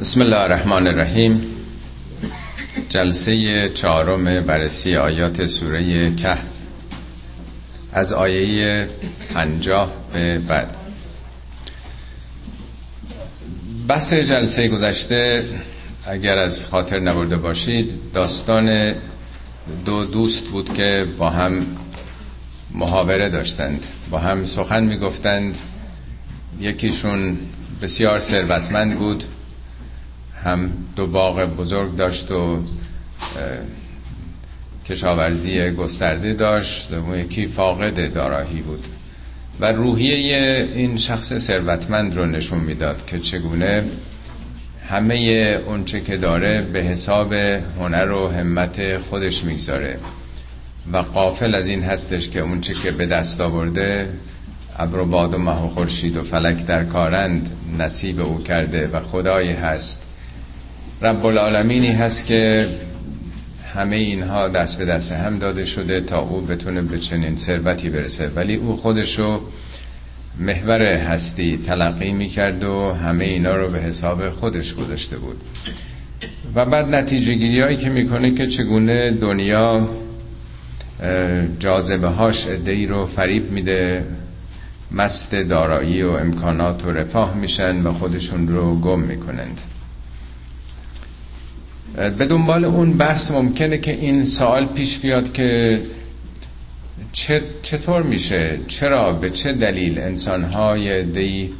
بسم الله الرحمن الرحیم. جلسه چهارم بررسی آیات سوره کهف. از آیه پنجاه به بعد. بحث جلسه گذشته اگر از خاطر نبرده باشید داستان دو دوست بود که با هم محاوره داشتند. با هم سخن می‌گفتند. یکیشون بسیار ثروتمند بود. هم دو باغ بزرگ داشت و کشاورزی گسترده داشت و یکی فاقد دارایی بود. و روحیه این شخص ثروتمند رو نشون می‌داد که چگونه همه اونچه که داره به حساب هنر و همت خودش می‌گذاره. و قافل از این هستش که اونچه که به دست آورده ابر و باد و مه و خورشید و فلک در کارند نصیب او کرده و خدایی هست. رب العالمینی هست که همه اینها دست به دست هم داده شده تا او بتونه به چنین ثروتی برسه. ولی او خودشو محور هستی تلقی می‌کرد و همه اینا رو به حساب خودش گذاشته بود. و بعد نتیجه گیری هایی که می‌کنه که چگونه دنیا جاذبه هاش ادهی رو فریب میده مست دارایی و امکانات و رفاه میشن و خودشون رو گم می‌کنند. به دنبال اون بحث ممکنه که این سوال پیش بیاد که چطور میشه؟ چرا؟ به چه دلیل؟ انسانهای دی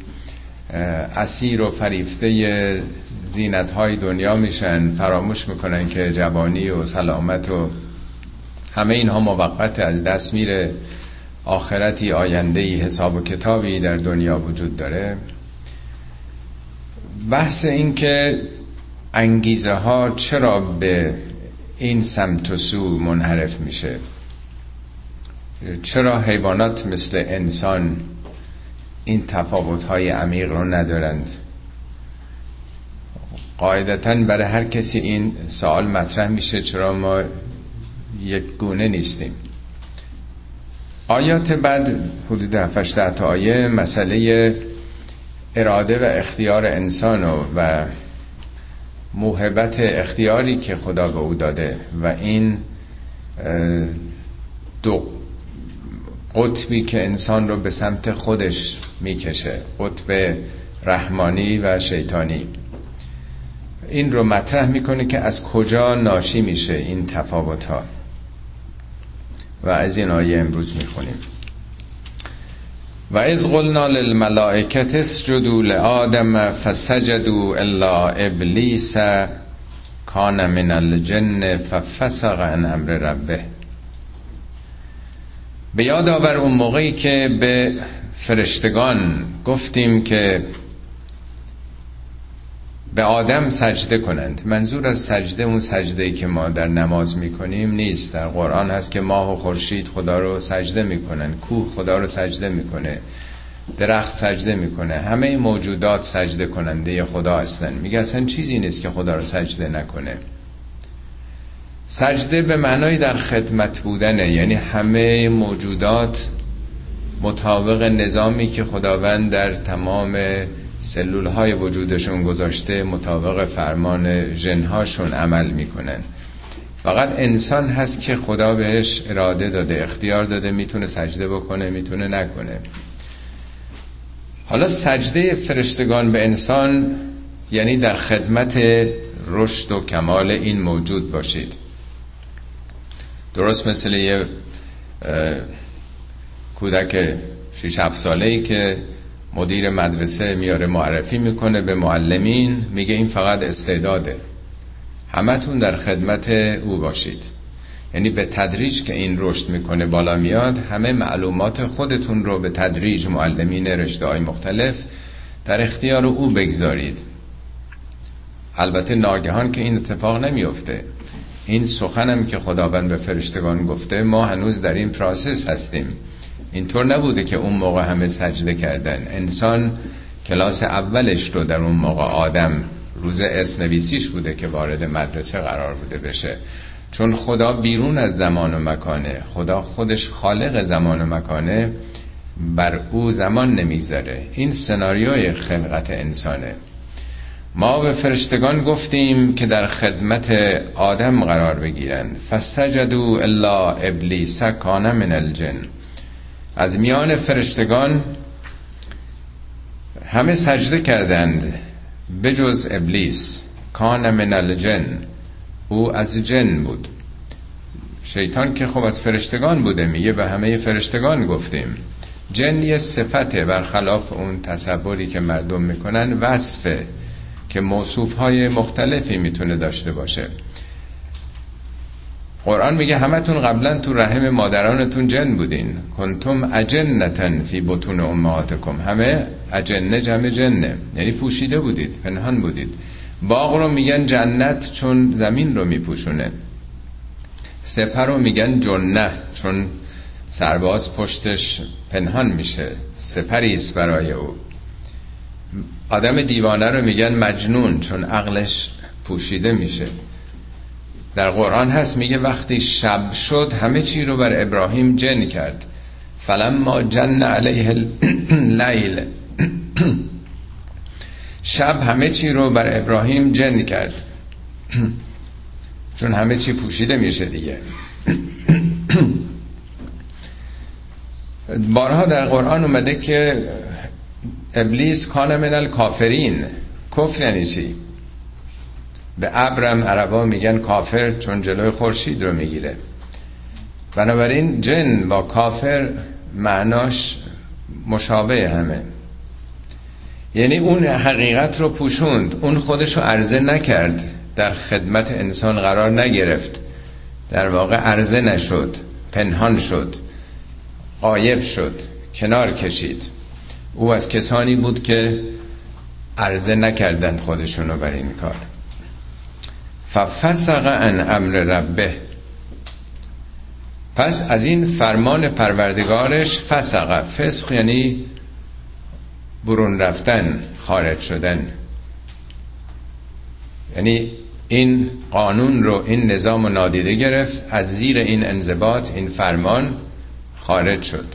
اسیر و فریفته زینت های دنیا میشن فراموش می‌کنن که جوانی و سلامت و همه اینها موقت از دست میره. آخرتی آینده حساب و کتابی در دنیا وجود داره. بحث این که انگیزه ها چرا به این سمت و سو منحرف میشه؟ چرا حیوانات مثل انسان این تفاوت های عمیق رو ندارند؟ قاعدتا برای هر کسی این سوال مطرح میشه چرا ما یک گونه نیستیم. آیات بعد حدود 7 تا آیه مسئله اراده و اختیار انسان و موهبت اختیاری که خدا به او داده و این دو قطبی که انسان رو به سمت خودش می‌کشه قطب رحمانی و شیطانی. این رو مطرح می‌کنه که از کجا ناشی میشه این تفاوت ها و از این آیه امروز می‌خونیم. و از قلنا للملائکت اسجدوا لآدم فسجدوا الا ابلیس کان من الجن ففسق عن امر ربه. به یاد آور اون موقعی که به فرشتگان گفتیم که به آدم سجده کنند. منظور از سجده اون سجده ای که ما در نماز می‌کنیم نیست. در قرآن هست که ماه و خورشید خدا رو سجده می‌کنن کوه خدا رو سجده می‌کنه درخت سجده می‌کنه همه موجودات سجده کننده خدا هستن. میگه اصلا چیزی نیست که خدا رو سجده نکنه. سجده به معنای در خدمت بودنه. یعنی همه موجودات مطابق نظامی که خداوند در تمام سلول های وجودشون گذاشته مطابق فرمان جنهاشون عمل می‌کنن. فقط انسان هست که خدا بهش اراده داده اختیار داده می‌تونه سجده بکنه می‌تونه نکنه. حالا سجده فرشتگان به انسان یعنی در خدمت رشد و کمال این موجود باشید. درست مثل یه کودک 6 7 ساله ای که مدیر مدرسه میاره معرفی می‌کنه به معلمین میگه این فقط استعداده. همتون در خدمت او باشید. یعنی به تدریج که این رشد می‌کنه بالا میاد همه معلومات خودتون رو به تدریج معلمین رشته های مختلف در اختیار او بگذارید. البته ناگهان که این اتفاق نمیفته. این سخنم که خداوند به فرشتگان گفته ما هنوز در این پراسس هستیم. اینطور نبوده که اون موقع همه سجده کردن. انسان کلاس اولش رو در اون موقع آدم روز اسم نویسیش بوده که وارد مدرسه قرار بوده بشه. چون خدا بیرون از زمان و مکانه خدا خودش خالق زمان و مکانه بر او زمان نمی‌ذاره این سناریوی خلقت انسانه. ما به فرشتگان گفتیم که در خدمت آدم قرار بگیرند. فسجدو الا ابلیس کان من الجن. از میان فرشتگان همه سجده کردند بجز ابلیس کان من الجن. او از جن بود. شیطان که خب از فرشتگان بوده میگه به همه فرشتگان گفتیم. جن یه صفته برخلاف اون تصوری که مردم می‌کنن وصفه که موصوف های مختلفی می‌تونه داشته باشه. قرآن میگه همتون قبلا تو رحم مادرانتون جن بودین. کنتم اجنتن فی بطون امهاتکم. همه اجنه جمع جنه. یعنی پوشیده بودید پنهان بودید. باغ رو میگن جنت چون زمین رو میپوشونه. سپر رو میگن جنه چون سرباز پشتش پنهان میشه. سپری است برای او. آدم دیوانه رو میگن مجنون چون عقلش پوشیده میشه. در قرآن هست میگه وقتی شب شد همه چی رو بر ابراهیم جن کرد. فلما جن علیه اللیل. شب همه چی رو بر ابراهیم جن کرد. چون همه چی پوشیده میشه دیگه. بارها در قرآن اومده که ابلیس کان من الکافرین. کفر یعنی چی؟ به ابرم عربا میگن کافر چون جلوی خورشید رو می‌گیره. بنابراین جن با کافر معناش مشابه همه. یعنی اون حقیقت رو پوشوند. اون خودش رو عرضه نکرد. در خدمت انسان قرار نگرفت. در واقع عرضه نشد. پنهان شد. قایب شد. کنار کشید. او از کسانی بود که عرضه نکردن خودشونو بر این کار. ففسق ان امر ربه. پس از این فرمان پروردگارش فسق. فسق یعنی برون رفتن خارج شدن. یعنی این قانون رو این نظام رو نادیده گرفت از زیر این انضباط این فرمان خارج شد.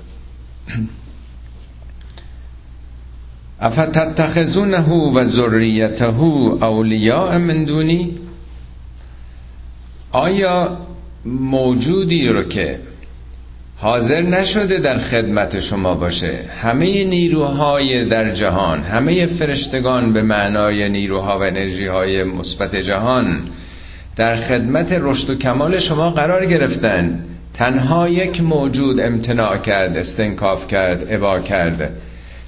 افتتخذونه و ذریته اولیاء من دونی؟ آیا موجودی رو که حاضر نشده در خدمت شما باشه همه نیروهای در جهان همه فرشتگان به معنای نیروها و انرژی های مثبت جهان در خدمت رشد و کمال شما قرار گرفتن تنها یک موجود امتناع کرد استنکاف کرد ابا کرد.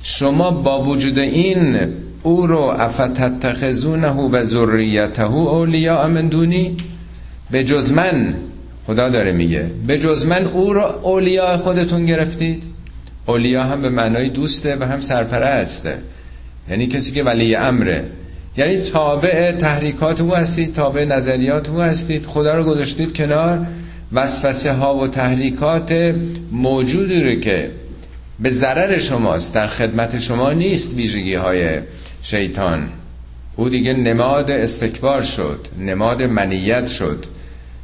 شما با وجود این او رو افتتخذونه و ذریته اولیاء من دونی؟ به جز من خدا داره میگه به جز من او رو اولیاء خودتون گرفتید؟ اولیا هم به معنای دوسته و هم سرپرسته یعنی کسی که ولی امره. یعنی تابع تحریکات او هستید تابع نظریات او هستید خدا رو گذاشتید کنار. وسوسه ها و تحریکات موجودی رو که به ضرر شماست در خدمت شما نیست ویژگی های شیطان. او دیگه نماد استکبار شد نماد منیت شد.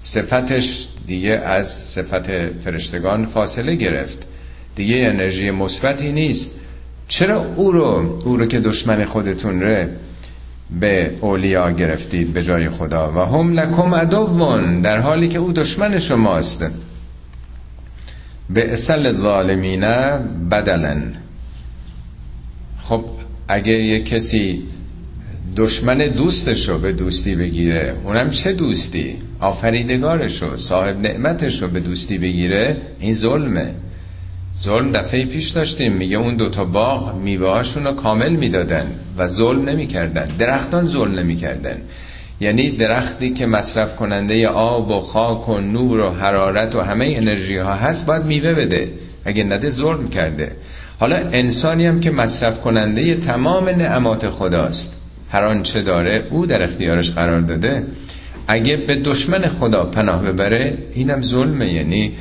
صفتش دیگه از صفت فرشتگان فاصله گرفت. دیگه انرژی مثبتی نیست. چرا او رو او رو که دشمن خودتون ره به اولیا گرفتید به جای خدا؟ و هم لکم ادوون در حالی که او دشمن شماست. به اصل ظالمینه بدلن خب اگه یه کسی دشمن دوستشو به دوستی بگیره اونم چه دوستی؟ آفریدگارشو صاحب نعمتشو به دوستی بگیره این ظلمه. ظلم دفعه پیش داشتیم میگه اون دوتا باغ میوهاشون رو کامل می‌دادن و ظلم نمی‌کردن. درختان ظلم نمی‌کردن. یعنی درختی که مصرف کننده آب و خاک و نور و حرارت و همه انرژی ها هست باید میوه بده. اگه نده ظلم کرده. حالا انسانی هم که مصرف کننده تمام نعمات خداست هر آنچه داره او در اختیارش قرار داده. اگه به دشمن خدا پناه ببره اینم ظلمه. یعنی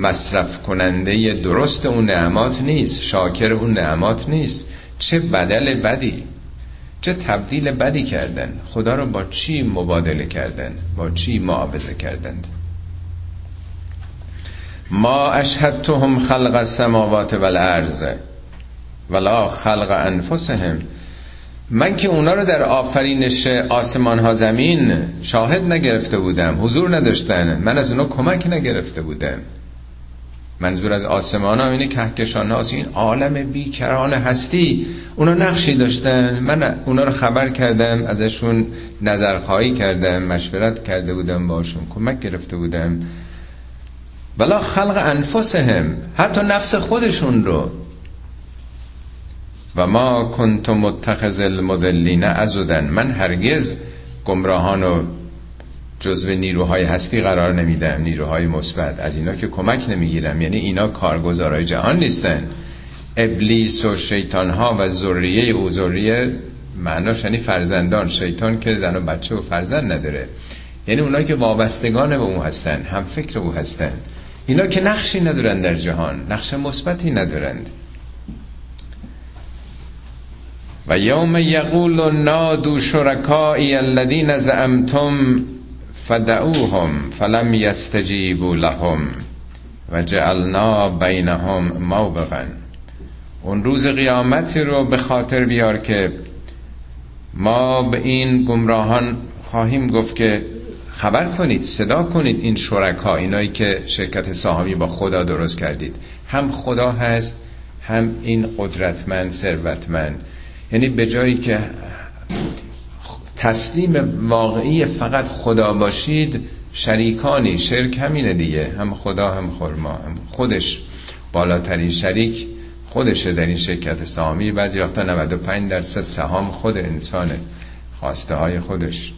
مصرف کننده درست اون نعمات نیست شاکر اون نعمات نیست. چه بدل بدی؟ چه تبدیل بدی کردن؟ خدا رو با چی مبادله کردن؟ با چی معاوضه کردند؟ ما اشهدتهم خلق السماوات والارض ولا خلق انفسهم. من که اونا رو در آفرینش آسمان ها زمین شاهد نگرفته بودم حضور نداشتن. من از اونا کمک نگرفته بودم. منظور از آسمان ها اینه کهکشان هاست این عالم بیکران هستی. اونا نقشی داشتن. من اونا رو خبر کردم ازشون نظرخواهی کردم مشورت کرده بودم باشون کمک گرفته بودم. بلا خلق انفسهم حتی نفس خودشون رو. و ما کنت متخذ المدلین ازودن من هرگز گمراهان و جزو نیروهای هستی قرار نمیدم نیروهای مثبت. از اینا که کمک نمی‌گیرم. یعنی اینا کارگزارای جهان نیستن. ابلیس و شیطان ها و ذریه او. ذریه معناش یعنی فرزندان. شیطان که زن و بچه و فرزند نداره. یعنی اونا که وابستگان به او هستن هم فکر او هستن. اینا که نقشی ندارن در جهان نقش مثبتی ندارند. و یوم یقول نادو شرکائی الذین زعمتم فدعوهم فلم یستجیبوا لهم و جعلنا بینهم موبقا. اون روز قیامتی رو به خاطر بیار که ما به این گمراهان خواهیم گفت که خبر کنید صدا کنید این شرکا اینایی که شرکت سهامی با خدا درست کردید. هم خدا هست هم این قدرتمند ثروتمند. یعنی به جایی که تسلیم واقعی فقط خدا باشید شریکانی شرک همینه دیگه. هم خدا هم خورما هم خودش بالاترین شریک خودشه در این شرکت سهامی بعضی وقتا 95 درصد سهام خود انسانه خواسته های خودش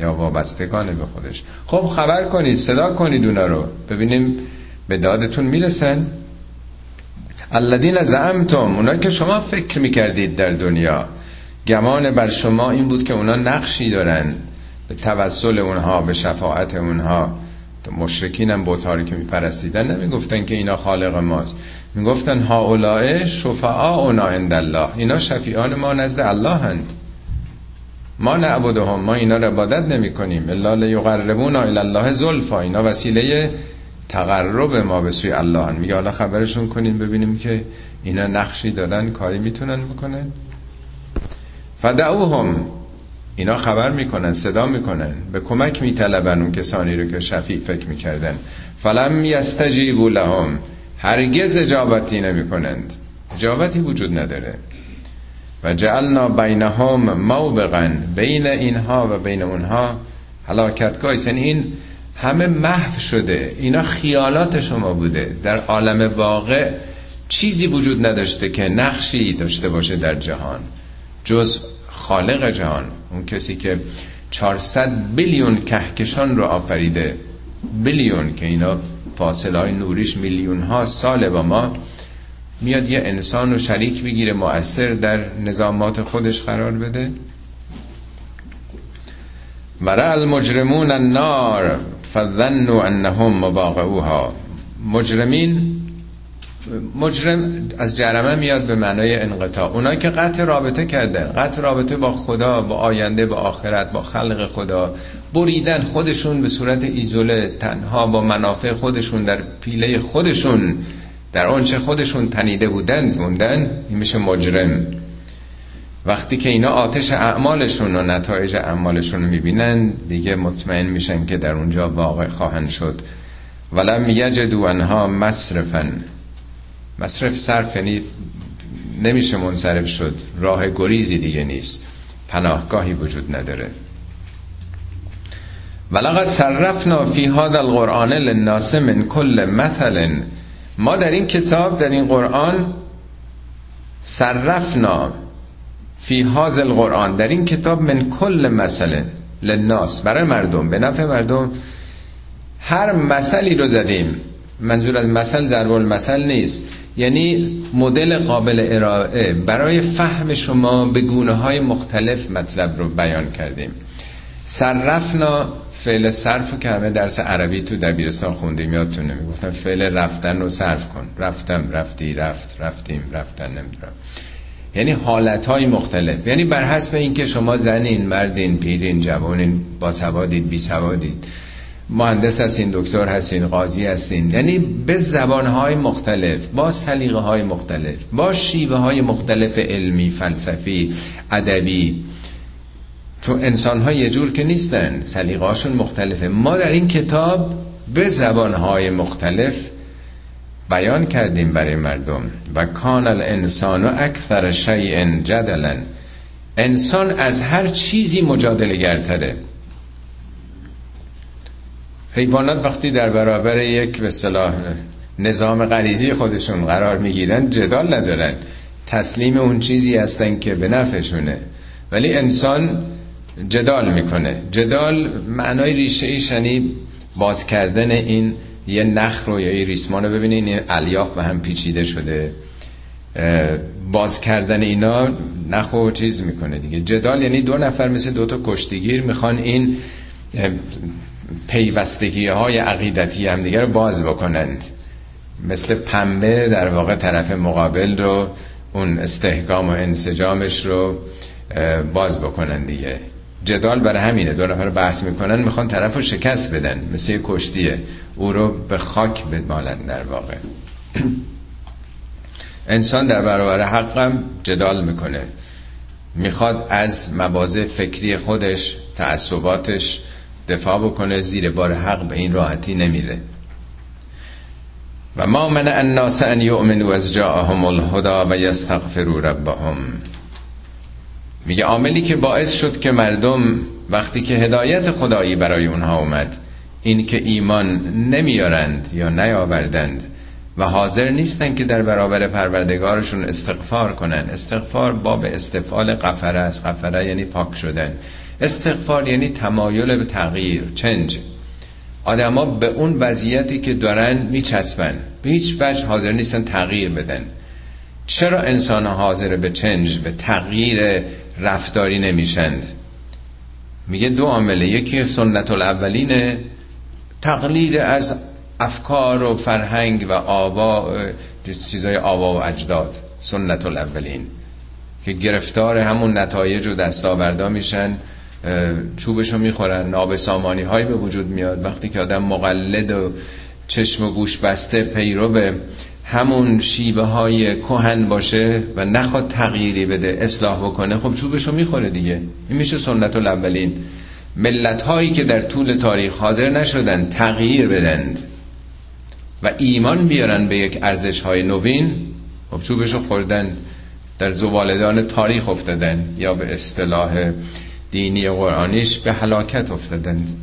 یا وابستگانه به خودش. خب خبر کنید صدا کنید اونا رو. ببینیم به دادتون می‌رسن. الذین زعمتم اونا که شما فکر می‌کردید در دنیا. گمان بر شما این بود که اونا نقشی دارن. به توسل اونها به شفاعت اونها. مشرکین هم بوتاری که میپرستیدن. نمی‌گفتن که اینا خالق ماست. می‌گفتن ها اولائه شفعا اونا عند الله. اینا شفیعان ما نزد الله هند. ما نعبدهم ما اینا رو عبادت نمی کنیم الا لیقربونا الی الله زلفا. اینا وسیله تقرب ما به سوی الله هن. میگه حالا خبرشون کنیم ببینیم که اینا نقشی دارن کاری می‌تونن بکنن. فدعوهم. اینا خبر می‌کنن صدا می‌کنن. به کمک میطلبن اون کسانی رو که شفیع فکر می‌کردن. فلم یستجیبو لهم. هرگز اجابتی نمی‌کنند. اجابتی وجود نداره. و جعلنا بینهم موبقا. بین اینها و بین اونها. هلاکتگاه این همه محو شده. اینا خیالات شما بوده. در عالم واقع چیزی وجود نداشته که نقشی داشته باشه در جهان. جز خالق جهان. اون کسی که 400 بیلیون کهکشان رو آفریده. بیلیون که اینا فاصله های نوریش میلیون ها ساله با ما میاد یه انسان رو شریک بگیره مؤثر در نظامات خودش قرار بده. مرا المجرمون النار فظنوا انهم مواقعوها مجرمین مجرم از جرمه میاد به معنای انقطاع. اونا که قطع رابطه کردن قطع رابطه با خدا با آینده با آخرت با خلق خدا بریدن خودشون به صورت ایزوله تنها با منافع خودشون در پیله خودشون در آنچه خودشون تنیده بودند موندن این میشه مجرم. وقتی که اینا آتش اعمالشون و نتایج اعمالشون رو می‌بینن دیگه مطمئن میشن که در اونجا واقع خواهند شد. ولم یجدو انها مصرفن مصرف صرف یعنی نمیشه منصرف شد. راه گریزی دیگه نیست. پناهگاهی وجود نداره. ولقد صرفنا فی هذا القرآن للناس من کل مثل. ما در این کتاب در این قرآن صرفنا فی هذا القرآن در این کتاب من کل مثل للناس برای مردم به نفع مردم هر مثلی رو زدیم. منظور از مثل ضرب المثل نیست. یعنی مدل قابل ارائه برای فهم شما به گونه های مختلف مطلب رو بیان کردیم. صرفنا فعل صرف که همه درس عربی تو دبیرستان خوندیم یادتونه. می‌گفتن فعل رفتن رو صرف کن. رفتم رفتی رفت رفتیم رفتن نمی‌دونم. یعنی حالت های مختلف. یعنی بر حسب اینکه شما زنین مردین پیرین جوانین با سوادید بی سوادید مهندس هستین دکتر هستین قاضی هستین. یعنی به زبانهای مختلف با سلیقه های مختلف با شیوه های مختلف علمی فلسفی ادبی. تو انسان ها یه جور که نیستن. سلیقه هاشون مختلفه. ما در این کتاب به زبانهای مختلف بیان کردیم برای مردم. و کان الانسان و اکثر شیء جدلا. انسان از هر چیزی مجادله گرتره حیوانات وقتی در برابر یک به صلاح نظام غریزی خودشون قرار می‌گیرن جدال ندارن. تسلیم اون چیزی هستن که به نفعشونه. ولی انسان جدال می‌کنه. جدال معنای ریشه ایش یعنی باز کردن این یه نخ رو یا یه ریسمان رو ببینین این الیاف به هم پیچیده شده. باز کردن اینا نخ و چیز می‌کنه دیگه. جدال یعنی دو نفر مثل دو تا کشتیگیر می‌خوان این پیوستگی های عقیدتی هم دیگه رو باز بکنند. مثل پنبه در واقع طرف مقابل رو اون استحکام و انسجامش رو باز بکنن دیگه. جدال برای همینه دو نفر بحث می‌کنن می‌خوان طرف رو شکست بدن مثل یه کشتیه. او رو به خاک بدمالن در واقع. انسان در برابر حقم جدال می‌کنه. می‌خواد از مواضع فکری خودش تعصباتش دفاع بکنه زیر بار حق به این راحتی نمیره. و ما من الناس ان یؤمنوا از جاءهم الهدى و یستغفروا ربهم. میگه عاملی که باعث شد که مردم وقتی که هدایت خدایی برای اونها اومد این که ایمان نمیارند یا نیاوردند و حاضر نیستن که در برابر پروردگارشون استغفار کنن استغفار باب استفعال قفره است. قفره یعنی پاک شدن. استغفار یعنی تمایل به تغییر چنج. آدما به اون وضعیتی که دارن میچسبن. به هیچ وجه حاضر نیستن تغییر بدن. چرا انسان حاضر به چنج به تغییر رفتاری نمیشند میگه دو عامله. یکی سنت الاولینه تقلید از افکار و فرهنگ و آبا چیزای آبا و اجداد سنت الاولین که گرفتار همون نتایج و دستاوردا میشن چوبشو می‌خورن نابسامانی هایی به وجود میاد. وقتی که آدم مقلد و چشم و گوش بسته پیرو به همون شیوه های کهن باشه و نخواد تغییری بده اصلاح بکنه خب چوبشو می‌خوره دیگه. این میشه سنت الاولین. ملت هایی که در طول تاریخ حاضر نشدن تغییر بدند و ایمان بیارن به یک ارزش های نوین خب چوبشو خوردن در زوالدان تاریخ افتادن یا به اصطلاح دینی قرآنیش به هلاکت افتادند.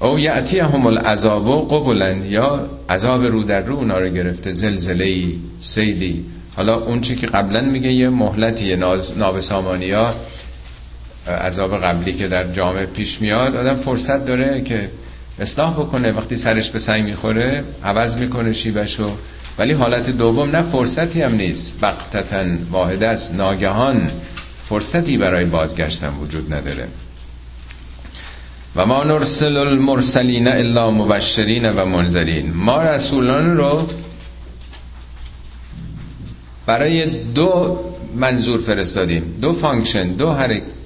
او یعتی هم العذاب و قبولن یا عذاب رو در رو اونا رو گرفته زلزله سیلی. حالا اون چی که قبلا میگه یه مهلتی نابسامانی ها عذاب قبلی که در جامعه پیش میاد آدم فرصت داره که اصلاح بکنه. وقتی سرش به سنگ می‌خوره عوض می‌کنه شیبشو ولی حالت دوم نه فرصتی هم نیست. وقتتا واحد است. ناگهان فرصتی برای بازگشتن وجود نداره. و ما نرسل المرسلین الا مبشرین و منذرین. ما رسولان رو برای دو منظور فرستادیم. دو function دو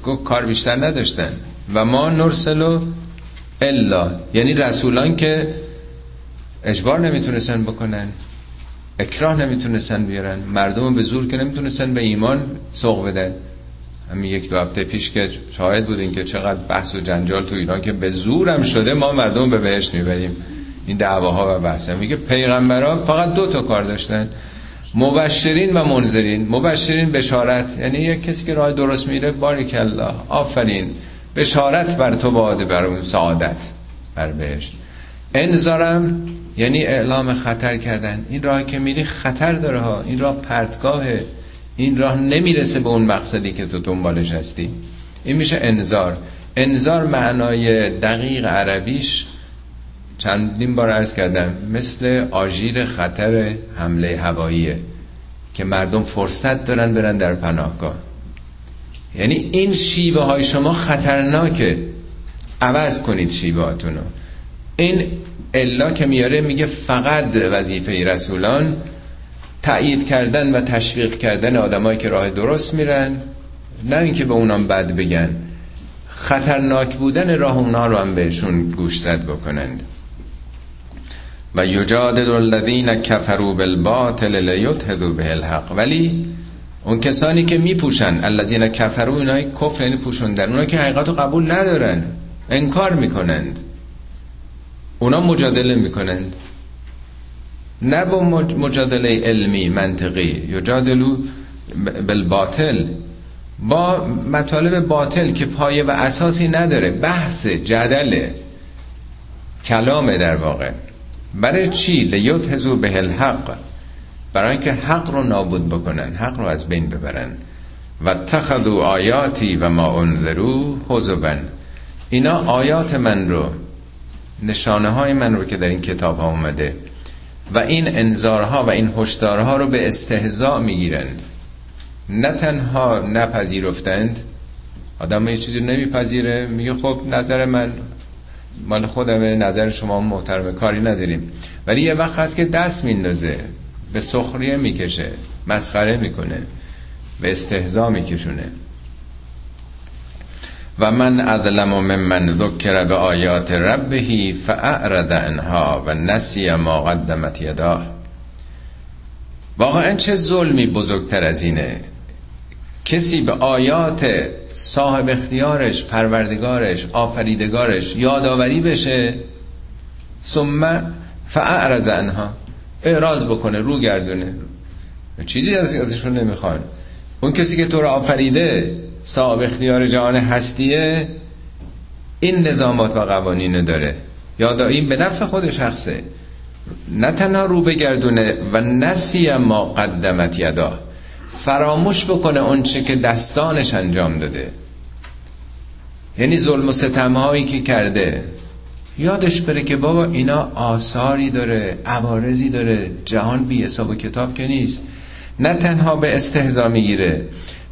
هر کار بیشتر نداشتن. و ما نرسل الا. یعنی رسولان که اجبار نمی‌تونستن بکنن اکراه نمی‌تونستن بیارن. مردم به زور که نمی‌تونستن به ایمان سوق بدن. همین یک دو هفته پیش که شاهد بودین که چقدر بحث و جنجال تو ایران که به زورم شده ما مردم به بهش می‌بریم. این دعواها و بحث. میگه پیغمبران فقط دو تا کار داشتن. مبشرین و منذرین. مبشرین بشارت یعنی یک کسی که راه درست میره بارک الله آفرین. بشارت بر تو باده بر اون سعادت بر بهش انذارم یعنی اعلام خطر کردن. این راه که میری خطر داره ها. این راه پرتگاهه. این راه نمی‌رسه به اون مقصدی که تو دنبالش هستی. این میشه انذار. انذار معنای دقیق عربیش چندین بار عرض کردم مثل آژیر خطر حمله هواییه که مردم فرصت دارن برن در پناهگاه. یعنی این شیوه های شما خطرناکه. عوض کنید شیوه هاتونو این الا که میاره میگه فقط وظیفه رسولان تأیید کردن و تشویق کردن آدمایی که راه درست میرن نه اینکه به اونام بد بگن. خطرناک بودن راه اونا رو هم بهشون گوشزد بکنند. و یجادل الذین کفروا بالباطل لیدحضوا به الحق. ولی اون کسانی که میپوشن الذین کفروا اینای کفر یعنی پوشوندن اونا که حقیقت رو قبول ندارن انکار می‌کنند. اونا مجادله می‌کنند. نه با مجادله علمی منطقی. یجادلو بالباطل. با مطالب باطل که پایه و اساسی نداره بحث جدله کلامه در واقع. برای چی لیوت هزو به الحق برای اینکه حق رو نابود بکنن حق رو از بین ببرن. و تخذو آیاتی و ما انذرو حزبن اینا آیات من رو نشانه های من رو که در این کتاب ها اومده. و این انذارها و این هشدارها رو به استهزا می‌گیرند. نه تنها نپذیرفتند آدم یه چیزی نمیپذیره میگه خب نظر من مال خودمه نظر شما محترم کاری نداریم. ولی یه وقت هست که دست میندازه به سخریه می‌کشه مسخره می‌کنه به استهزا میکشونه. و من اظلم ممن ذکر به آیات ربهی فاعرض عنها و نسی ما قدمت یداه. واقعا چه ظلمی بزرگتر از اینه؟ کسی به آیات صاحب اختیارش پروردگارش آفریدگارش یادآوری بشه ثم فاعرض عنها. اعراض بکنه رو گردونه. چیزی از ازشون نمی‌خوان. اون کسی که تو رو آفریده صاحب اختیار جهان هستیه این نظامات و قوانین داره. این به نفع خود شخصه. نه تنها رو بگردونه و نسی ما قدمت یدا. فراموش بکنه اون چه که دستانش انجام داده. یعنی ظلم و ستم هایی که کرده یادش بره که بابا اینا آثاری داره عوارضی داره جهان بی حساب و کتاب که نیست. نه تنها به استهزا می‌گیره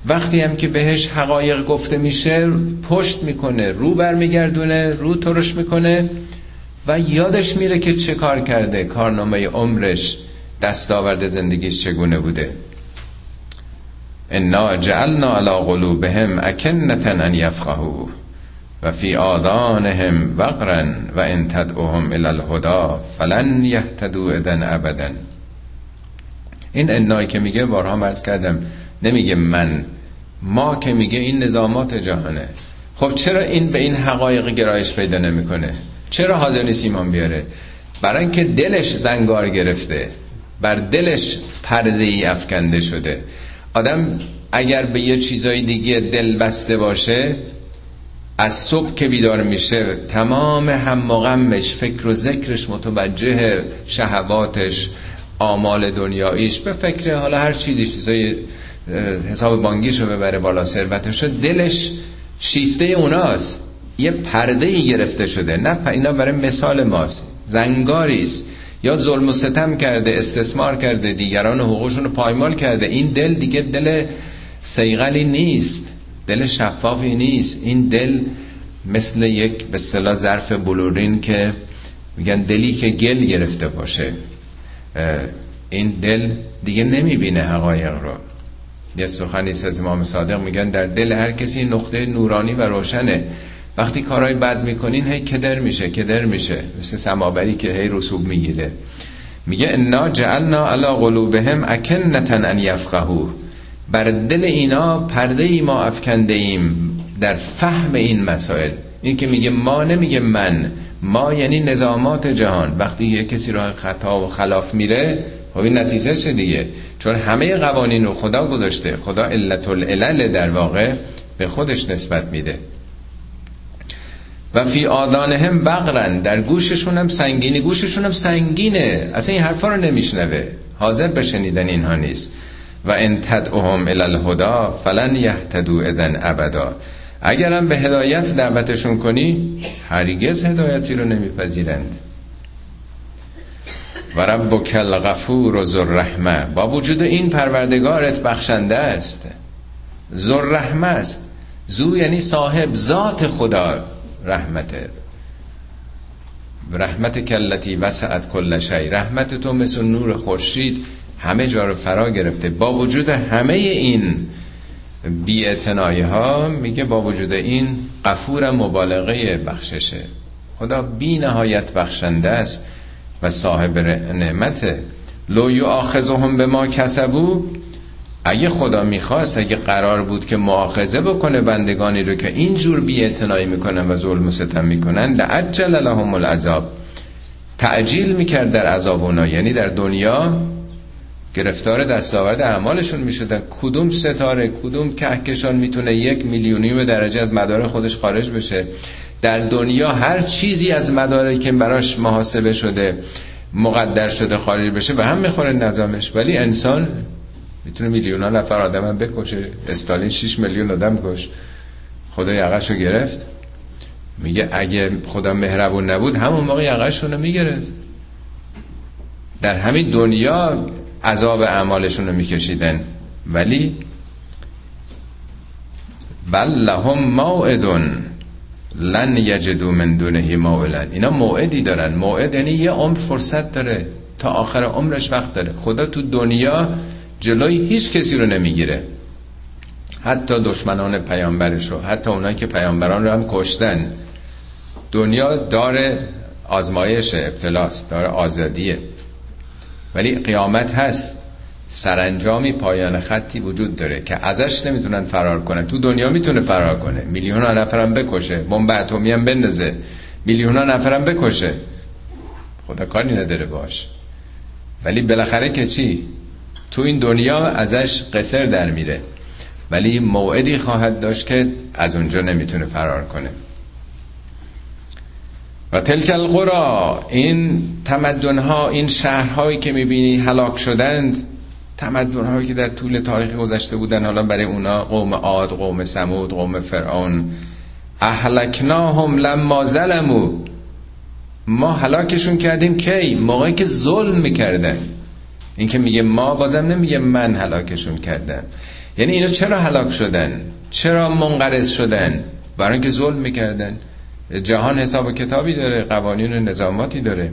وقتی هم که بهش حقایق گفته میشه پشت می‌کنه رو برمیگردونه رو ترش می‌کنه و یادش میره که چه کار کرده کارنامه عمرش دستاورد زندگیش چگونه بوده. انا جعلنا على قلوبهم اکنتا ان یفقهوا و فی آذانهم وقرا و ان تدعوهم الى الهدى فلن یهتدوا اذن ابدا. این انایی که میگه بارها مرز کردم نمیگه من ما که میگه این نظامات جهانه. خب چرا این به این حقایق گرایش پیدا نمی‌کنه؟ چرا حاضر نیست ایمان بیاره؟ برای اینکه دلش زنگار گرفته بر دلش پرده ای افکنده شده. آدم اگر به یه چیزای دیگه دل بسته باشه از صبح که بیدار میشه تمام هم غمش فکر و ذکرش متوجه شهواتش آمال دنیاییش به فکر حالا هر چیزی چیزای حساب بانگیش رو ببره بالا ثروتش رو دلش شیفته اوناست. یه پرده ای گرفته شده. نه اینا برای مثال ماست. زنگاریست. یا ظلم و ستم کرده استثمار کرده دیگران حقوقشون رو پایمال کرده. این دل دیگه دل سیغلی نیست دل شفافی نیست. این دل مثل یک به اصطلاح ظرف بلورین که میگن دلی که گل گرفته باشه. این دل دیگه نمی‌بینه حقایق رو. یه سخنی از امام صادق میگن در دل هر کسی نقطه نورانی و روشنه. وقتی کارهای بد می‌کنین هی کدر میشه کدر میشه. مثل سمابری که هی رسوب می‌گیره. میگه انا جعلنا علی قلوبهم اکنتا ان یفقهو. بر دل اینا پرده ای ما افکنده ایم در فهم این مسائل. این که میگه ما نمیگه من. ما یعنی نظامات جهان. وقتی یه کسی راه خطا و خلاف میره خب این نتیجه چه دیگه؟ چون همه قوانین رو خدا گذاشته. خدا علت العلل در واقع به خودش نسبت میده. و فی آدانهم بقرن در گوششون هم سنگینی. گوششون هم سنگینه. اصلا این حرفا رو نمیشنوه. حاضر به شنیدن اینها نیست. و ان تدعوهم الی الهدى فلن یهتدوا اذن ابدا. اگرم به هدایت دعوتشون کنی هرگز هدایتی رو نمیپذیرند. و ربک الغفور و رحمه با وجود این پروردگارت بخشنده است. رحمه است. زو یعنی صاحب ذات خدا. رحمته رحمت کلتی وسعت کل شی. رحمت تو مثل نور خورشید همه جا رو فرا گرفته. با وجود همه این بی ها میگه با وجود این قفور مبالغه بخششه. خدا بی نهایت بخشنده است و صاحب نعمته لو یؤاخذهم به ما کسبو اگه خدا می‌خواست اگه قرار بود که معاخذه بکنه بندگانی رو که اینجور بی می‌کنن و ظلم و ستم می‌کنن لعجل لهم العذاب. تعجیل می‌کرد در عذاب اونا. یعنی در دنیا گرفتار دستاورد اعمالشون می‌شدن. کدوم ستاره کدوم کهکشان می‌تونه یک میلیونی به درجه از مدار خودش خارج بشه؟ در دنیا هر چیزی از مداره که براش محاسبه شده مقدر شده خارج بشه به هم می‌خوره نظامش. ولی انسان می‌تونه میلیون ها نفر آدم هم بکشه. استالین 6 میلیون آدم کش. خدا یقش رو گرفت. میگه اگه خدا مهربون نبود همون موقع یقش رو می‌گرفت در همین دنیا عذاب اعمالشون رو میکشیدن. ولی بل لهم موعدون. لن یجدو من دونه موعلا اینا موعدی دارن. موعد یعنی یه عمر فرصت داره. تا آخر عمرش وقت داره. خدا تو دنیا جلوی هیچ کسی رو نمی‌گیره. حتی دشمنان پیامبرش رو حتی اونایی که پیامبران رو هم کشتن. دنیا داره آزمایش ابتلاست داره آزادیه. ولی قیامت هست. سرانجامی پایان خطی وجود داره که ازش نمی‌تونن فرار کنن. تو دنیا می‌تونه فرار کنه. میلیون ها نفرم بکشه. بمب اتمی هم بندازه. میلیون ها نفرم بکشه. خدا کاری نداره باش. ولی بالاخره که چی؟ تو این دنیا ازش قصر در میره. ولی موعدی خواهد داشت که از اونجا نمی‌تونه فرار کنه. و تلک القرا این تمدن ها این شهرهایی که می‌بینی هلاک شدند تمدن هایی که در طول تاریخ گذشته بودن حالا برای اونا قوم عاد قوم سمود قوم فرعون. اهلکناهم لما ظلمو ما هلاکشون کردیم کی؟ موقعی که ظلم می‌کردن. این که میگه ما بازم نمیگه من هلاکشون کردم. یعنی اینا چرا هلاک شدن؟ چرا منقرض شدن؟ برای اینکه ظلم می‌کردن. جهان حساب کتابی داره قوانین و نظاماتی داره.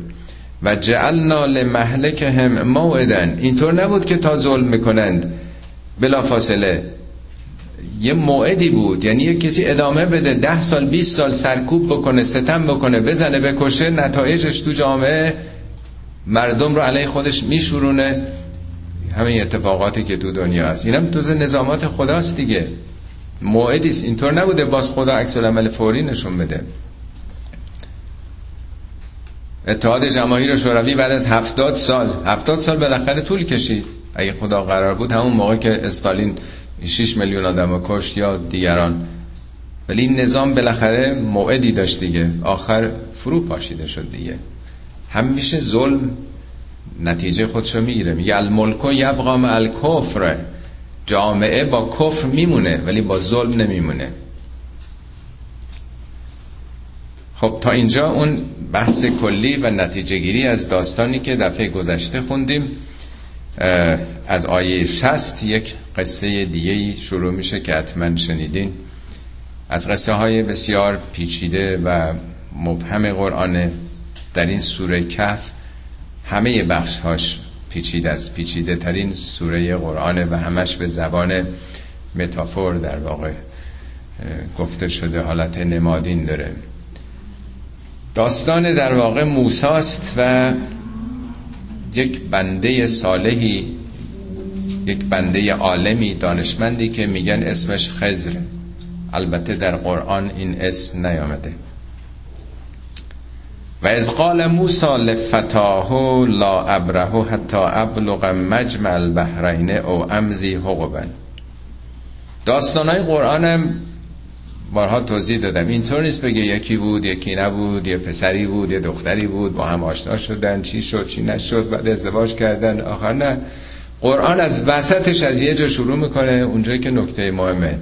و جعلنا لمهلکهم موعدن اینطور نبود که تا ظلم می‌کنند. بلا فاصله یه موعدی بود. یعنی یه کسی ادامه بده ده سال 20 سال سرکوب بکنه ستم بکنه بزنه بکشه نتایجش تو جامعه مردم رو علیه خودش میشورونه. همین اتفاقاتی که تو دنیا هست. اینم تو نظامات خداست دیگه. موعدیست اینطور نبوده باز خدا عکس العمل فوری نشون بده. اتحاد جماهیر شوروی بعد از هفتاد سال. هفتاد سال بالاخره طول کشید. اگه خدا قرار بود همون موقع که استالین 6 میلیون آدم کشت یا دیگران. ولی این نظام بالاخره موعدی داشت دیگه. آخر فرو پاشیده شد دیگه. همیشه ظلم. نتیجه خودشو می‌گیره. میگه الملک یبقا الکفر. جامعه با کفر میمونه ولی با ظلم نمیمونه. خب تا اینجا اون بحث کلی و نتیجه گیری از داستانی که دفعه گذشته خوندیم از آیه شست یک قصه دیگه شروع میشه که حتما شنیدین. از قصه های بسیار پیچیده و مبهم قرآن در این سوره کف همه بخش هاش پیچیده از پیچیده ترین سوره قرآن و همش به زبان متافور در واقع گفته شده حالت نمادین داره. داستان در واقع موساست و یک بنده صالحی یک بنده عالمی دانشمندی که میگن اسمش خزر البته در قرآن این اسم نیامده. و از قال موسا لفتاه لا ابره حتی ابلغ مجمع البحرین او امزی حقوبن داستانای قرآنم بارها توضیح دادم. اینطور نیست بگه یکی بود یکی نبود یه پسری بود یه دختری بود با هم آشنا شدن چی شد چی نشد بعد ازدواج کردن آخر نه. قرآن از وسطش از یه جا شروع می‌کنه اونجایی که نکته مهمه.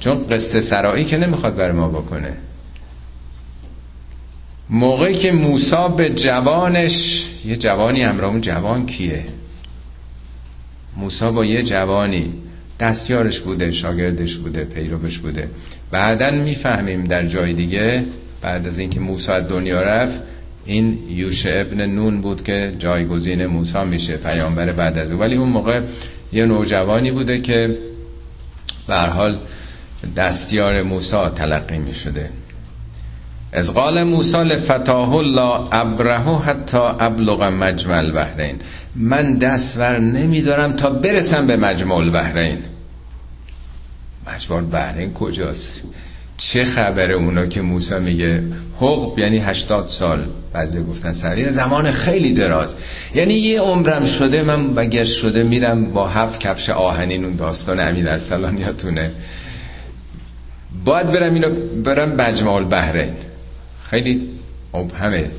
چون قصه سرایی که نمی‌خواد بر ما بکنه. موقعی که موسا به جوانش یه جوانی همراه اون جوان کیه؟ موسا با یه جوانی دستیارش بوده شاگردش بوده پیروش بوده. بعدا می‌فهمیم در جای دیگه بعد از اینکه موسی از دنیا رفت این یوش ابن نون بود که جایگزین موسی میشه پیامبر بعد از او. ولی اون موقع یه نوجوانی بوده که به حال دستیار موسی تلقی می شده از قال موسی لفتاه الله ابرهو حتی ابلغ مجمع البحرین. من دستور نمیدارم تا برسم به مجمع البحرین. مجمع البحرین کجاست؟ چه خبره اونا که موسی میگه حقب یعنی هشتاد سال. بعضی گفتن سریع زمان خیلی دراز. یعنی یه عمرم شده من بگر شده میرم با هفت کفش آهنین اون داستان امیر ارسلان یادتونه باید برم اینو برم مجمع البحرین. خیلی همه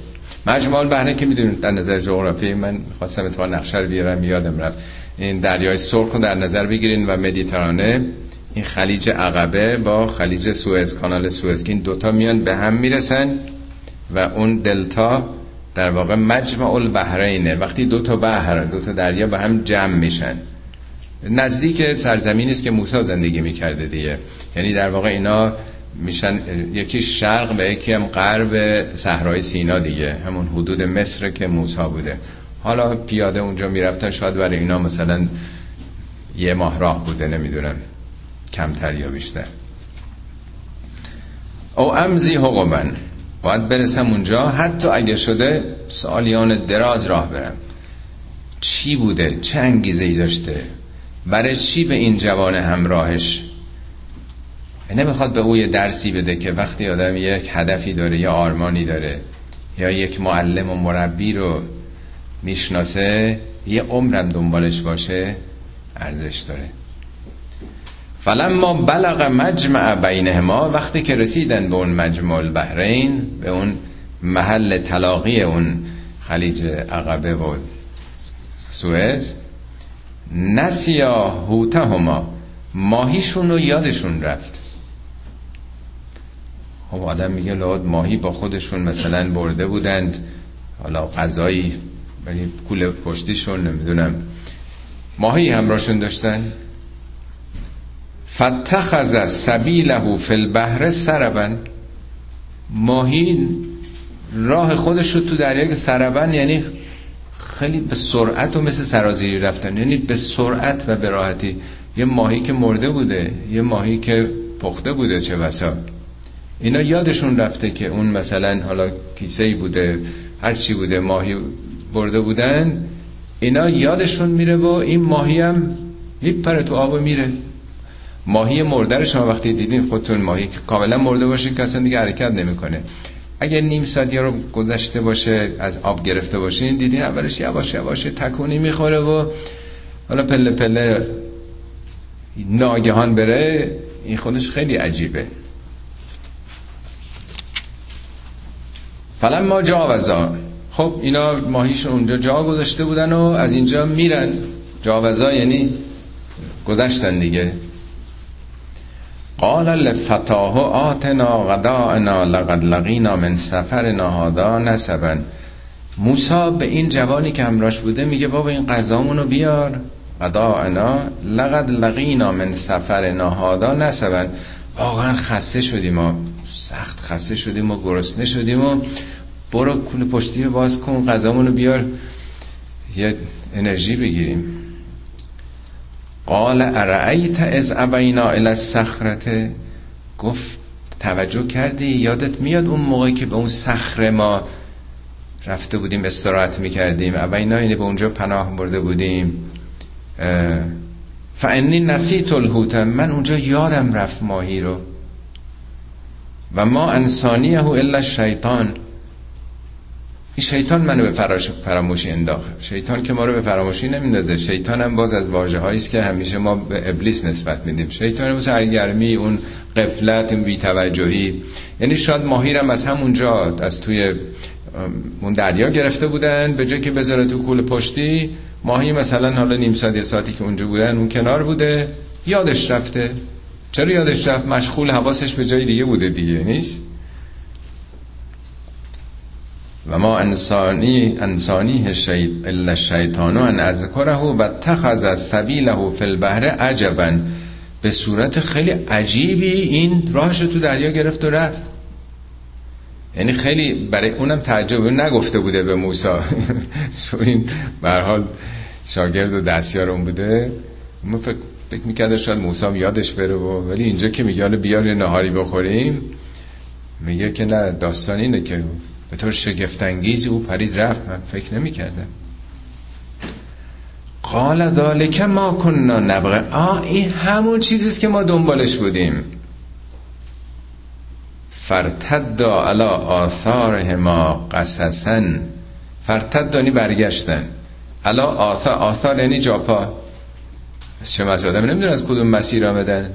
مجموع البحرین که می‌دونید در نظر جغرافی من خواستم اتفاق نقشه رو بیارم یادم رفت. این دریای سرخ رو در نظر بگیرین و مدیترانه. این خلیج عقبه با خلیج سوئز کانال سوئز این دوتا میان به هم می‌رسن و اون دلتا در واقع مجمع البحرینه. وقتی دو تا بحر دو تا دریا به هم جمع میشن. نزدیک سرزمینی است که موسی زندگی می‌کرده دیگه. یعنی در واقع اینا میشن یکی شرق و یکی هم غرب صحرای سینا دیگه همون حدود مصر که موسی بوده. حالا پیاده اونجا می‌رفتن شاید برای اینا مثلا یه ماه راه بوده نمی‌دونم کمتر یا بیشتر. او امزی حقومن باید برسم اونجا حتی اگه شده سالیان دراز راه برم. چی بوده؟ چه انگیزه ای داشته؟ برای چی به این جوان همراهش نمی‌خواد به او یه درسی بده که وقتی آدم یک هدفی داره یا آرمانی داره یا یک معلم و مربی رو می‌شناسه یه عمرم دنبالش باشه ارزش داره. فلما بلغ مجمع بینهما وقتی که رسیدن به اون مجمع البحرین به اون محل تلاقی اون خلیج عقبه و سوئز نسیا هوتهما ماهیشون رو یادشون رفت. خب آدم میگه لاد ماهی با خودشون مثلا برده بودند. حالا غذایی ولی کول پشتیشون نمی‌دونم. ماهی همراهشون داشتن. فتخذ سبیله فی البحر سربن. ماهی راه خودش رو تو دریا سربن یعنی خیلی به سرعت و مثل سرازیری رفتن. یعنی به سرعت و به راحتی. یه ماهی که مرده بوده یه ماهی که پخته بوده چه بسا. اینا یادشون رفته که اون مثلا حالا کیسه بوده هر چی بوده ماهی برده بودن اینا یادشون میره و این ماهی هم پر تو آب میره. ماهی مرده شما وقتی دیدین خودتون ماهی کاملا مرده باشه اصلا دیگه حرکت نمی‌کنه. اگه نیم ساعت رو گذشته باشه از آب گرفته باشین دیدین اولش یواش یواش تکونی می‌خوره و حالا پله پله ناگهان بره این خودش خیلی عجیبه. فلما ما جاوزا خب اینا ماهیشون اونجا جا گذاشته بودن و از اینجا میرن. جاوزا یعنی گذشتن دیگه. قال لفتاه آتنا غداءنا لقد لقینا من سفرنا هذا نسبا. موسی به این جوانی که همراش بوده میگه بابا این غذامونو بیار. غداءنا لقد لقینا من سفرنا هذا نسبا. واقعا خسته شدیم ما. سخت خسته شدیم و گرسنه شدیم و برو کل پشتی رو باز کن غذامون رو بیار یه انرژی بگیریم. قال ارعیت از ابینا الى الصخرته گفت توجه کردی؟ یادت میاد اون موقعی که به اون صخره ما رفته بودیم استراحت می‌کردیم؟ ابینا اینه به اونجا پناه برده بودیم. فعنی نسیت الهوتم من اونجا یادم رفت ماهی رو. و ما انسانیه الا شیطان. این شیطان منو به فراموشی انداخت. شیطان که ما رو به فراموشی نمیندازه. شیطان هم باز از واجه است که همیشه ما به ابلیس نسبت میدیم. شیطان مثل سرگرمی اون قفلت اون بیتوجهی. یعنی شاید ماهیرم از همونجا از توی اون دریا گرفته بودن. به جای که بذاره تو کول پشتی ماهی مثلا حالا نیم ساعت ساعتی که اونجا بودن اون کنار بوده یادش رفته. چرا یادش رفت مشغول حواسش به جای دیگه بوده دیگه؟ نیست؟ و ما انسانی انسانی شید الا الشیطان ان اذکره و اتخذ سبیله فی البحر عجبا. به صورت خیلی عجیبی این راهش تو دریا گرفت و رفت. یعنی خیلی برای اونم تعجب نگفته بوده به موسی. چون این به حال شاگرد و دستیار اون بوده. ما فکر فکر می‌کرده شاید موسی یادش بره و ولی اینجا که میگه حالا بیار نهاری بخوریم میگه که نه داستان اینه که به طور شگفتانگیزی او پرید رفت. من فکر نمی‌کردم. قال ذالک ما کننا نبغه. آ این همون چیزیست که ما دنبالش بودیم. فرتد علی آثارهما قصصا. فرتد دانی برگشتن. علا آثار آثار یعنی جاپا. چه مسئله؟ نمی‌دونن از کدوم مسیر آمدن.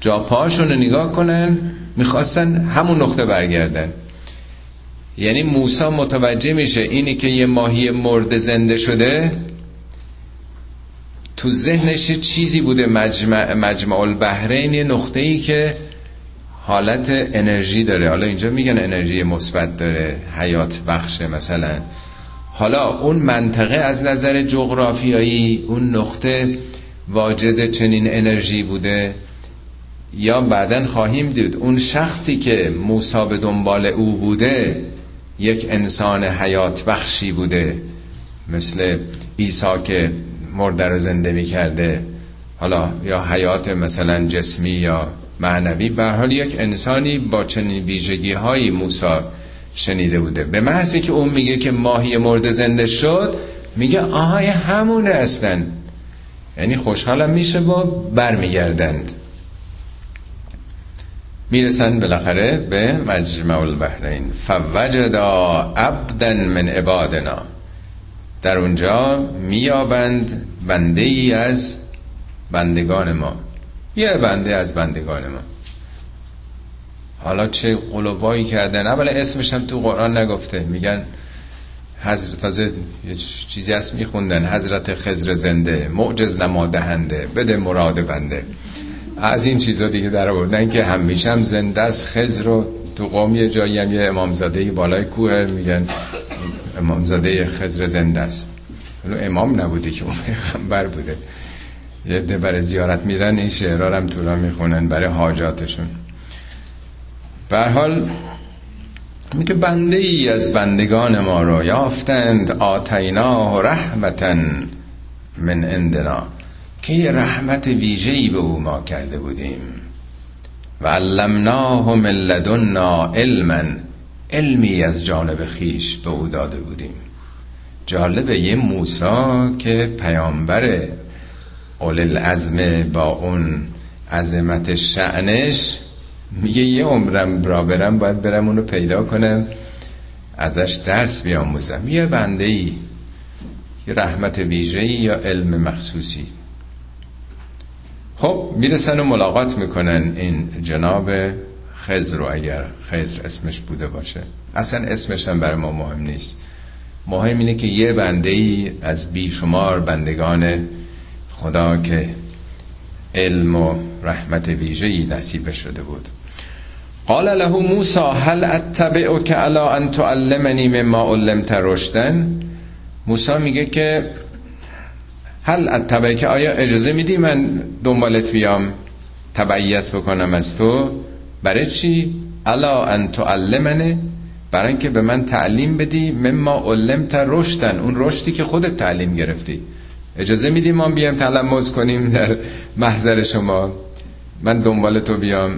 جاپاشون رو نگاه کنن می‌خواستن همون نقطه برگردن. یعنی موسا متوجه میشه اینی که یه ماهی مرد زنده شده تو ذهنش چیزی بوده مجمع, مجمع البحرین یه نقطه ای که حالت انرژی داره. حالا اینجا میگن انرژی مثبت داره حیات بخشه مثلا. حالا اون منطقه از نظر جغرافیایی اون نقطه واجد چنین انرژی بوده یا بعدا خواهیم دید اون شخصی که موسا به دنبال او بوده یک انسان حیات بخشی بوده مثل عیسی که مرده رو زنده می کرده حالا یا حیات مثلا جسمی یا معنوی به حال یک انسانی با چنین ویژگی های موسا شنیده بوده. به محضی که اون میگه که ماهی مرده زنده شد میگه آهای همونه اصلا. یعنی خوشحالم میشه با برمیگردند. می‌رسن بالاخره به مجمع البحرین. فوجدا عبدا من عبادنا. در اونجا میابند بنده ای از بندگان ما. یه بنده از بندگان ما. حالا چه قلوبایی کردن؟ اولا اسمش هم تو قرآن نگفته. میگن حضرت تازه یه چیزی هست میخوندن. حضرت خزر زنده معجز نمادهنده بده مراد بنده. از این چیزا دیگه در آوردن که همیشه هم زنده است. خزر رو تو قوم یه جایی هم یه امامزاده بالای کوه میگن. امامزاده خزر زنده است. امام نبوده که اون پیغمبر بوده. یه ده برای زیارت میرن این شعرها هم طولا می‌خونن برای حاجاتشون. حال میگه بنده ای از بندگان ما رو یافتند آتینا و رحمتن من اندنا که یه رحمت ویژه‌ای به او ما کرده بودیم. و علمناه من لدنا علما علمی از جانب خیش به او داده بودیم. جالبه یه موسا که پیامبر اول العزم با اون عظمت شعنش میگه یه عمرم را برم باید برم اونو پیدا کنم. ازش درس بیاموزم. یه بنده ای یه رحمت ویژه یا علم مخصوصی. خب می‌رسن و ملاقات می‌کنن این جناب خزر رو اگر خزر اسمش بوده باشه. اصلا اسمش هم برای ما مهم نیست. مهم اینه که یه بنده ای از بیشمار بندگان خدا که علم و رحمت ویژه‌ای نصیب شده بود. قال له موسی هل اتبعك على ان تعلمني مما علمت رشدن موسی میگه که هل اتبعك آیا اجازه میدی من دنبالت بیام تبعیت بکنم از تو؟ برای چی؟ الا ان تعلمنه برای اینکه به من تعلیم بدی مما علمت رشدن اون رشدی که خودت تعلیم گرفتی. اجازه میدی ما بیام تلمز کنیم در محضر شما؟ من دنبال تو بیام.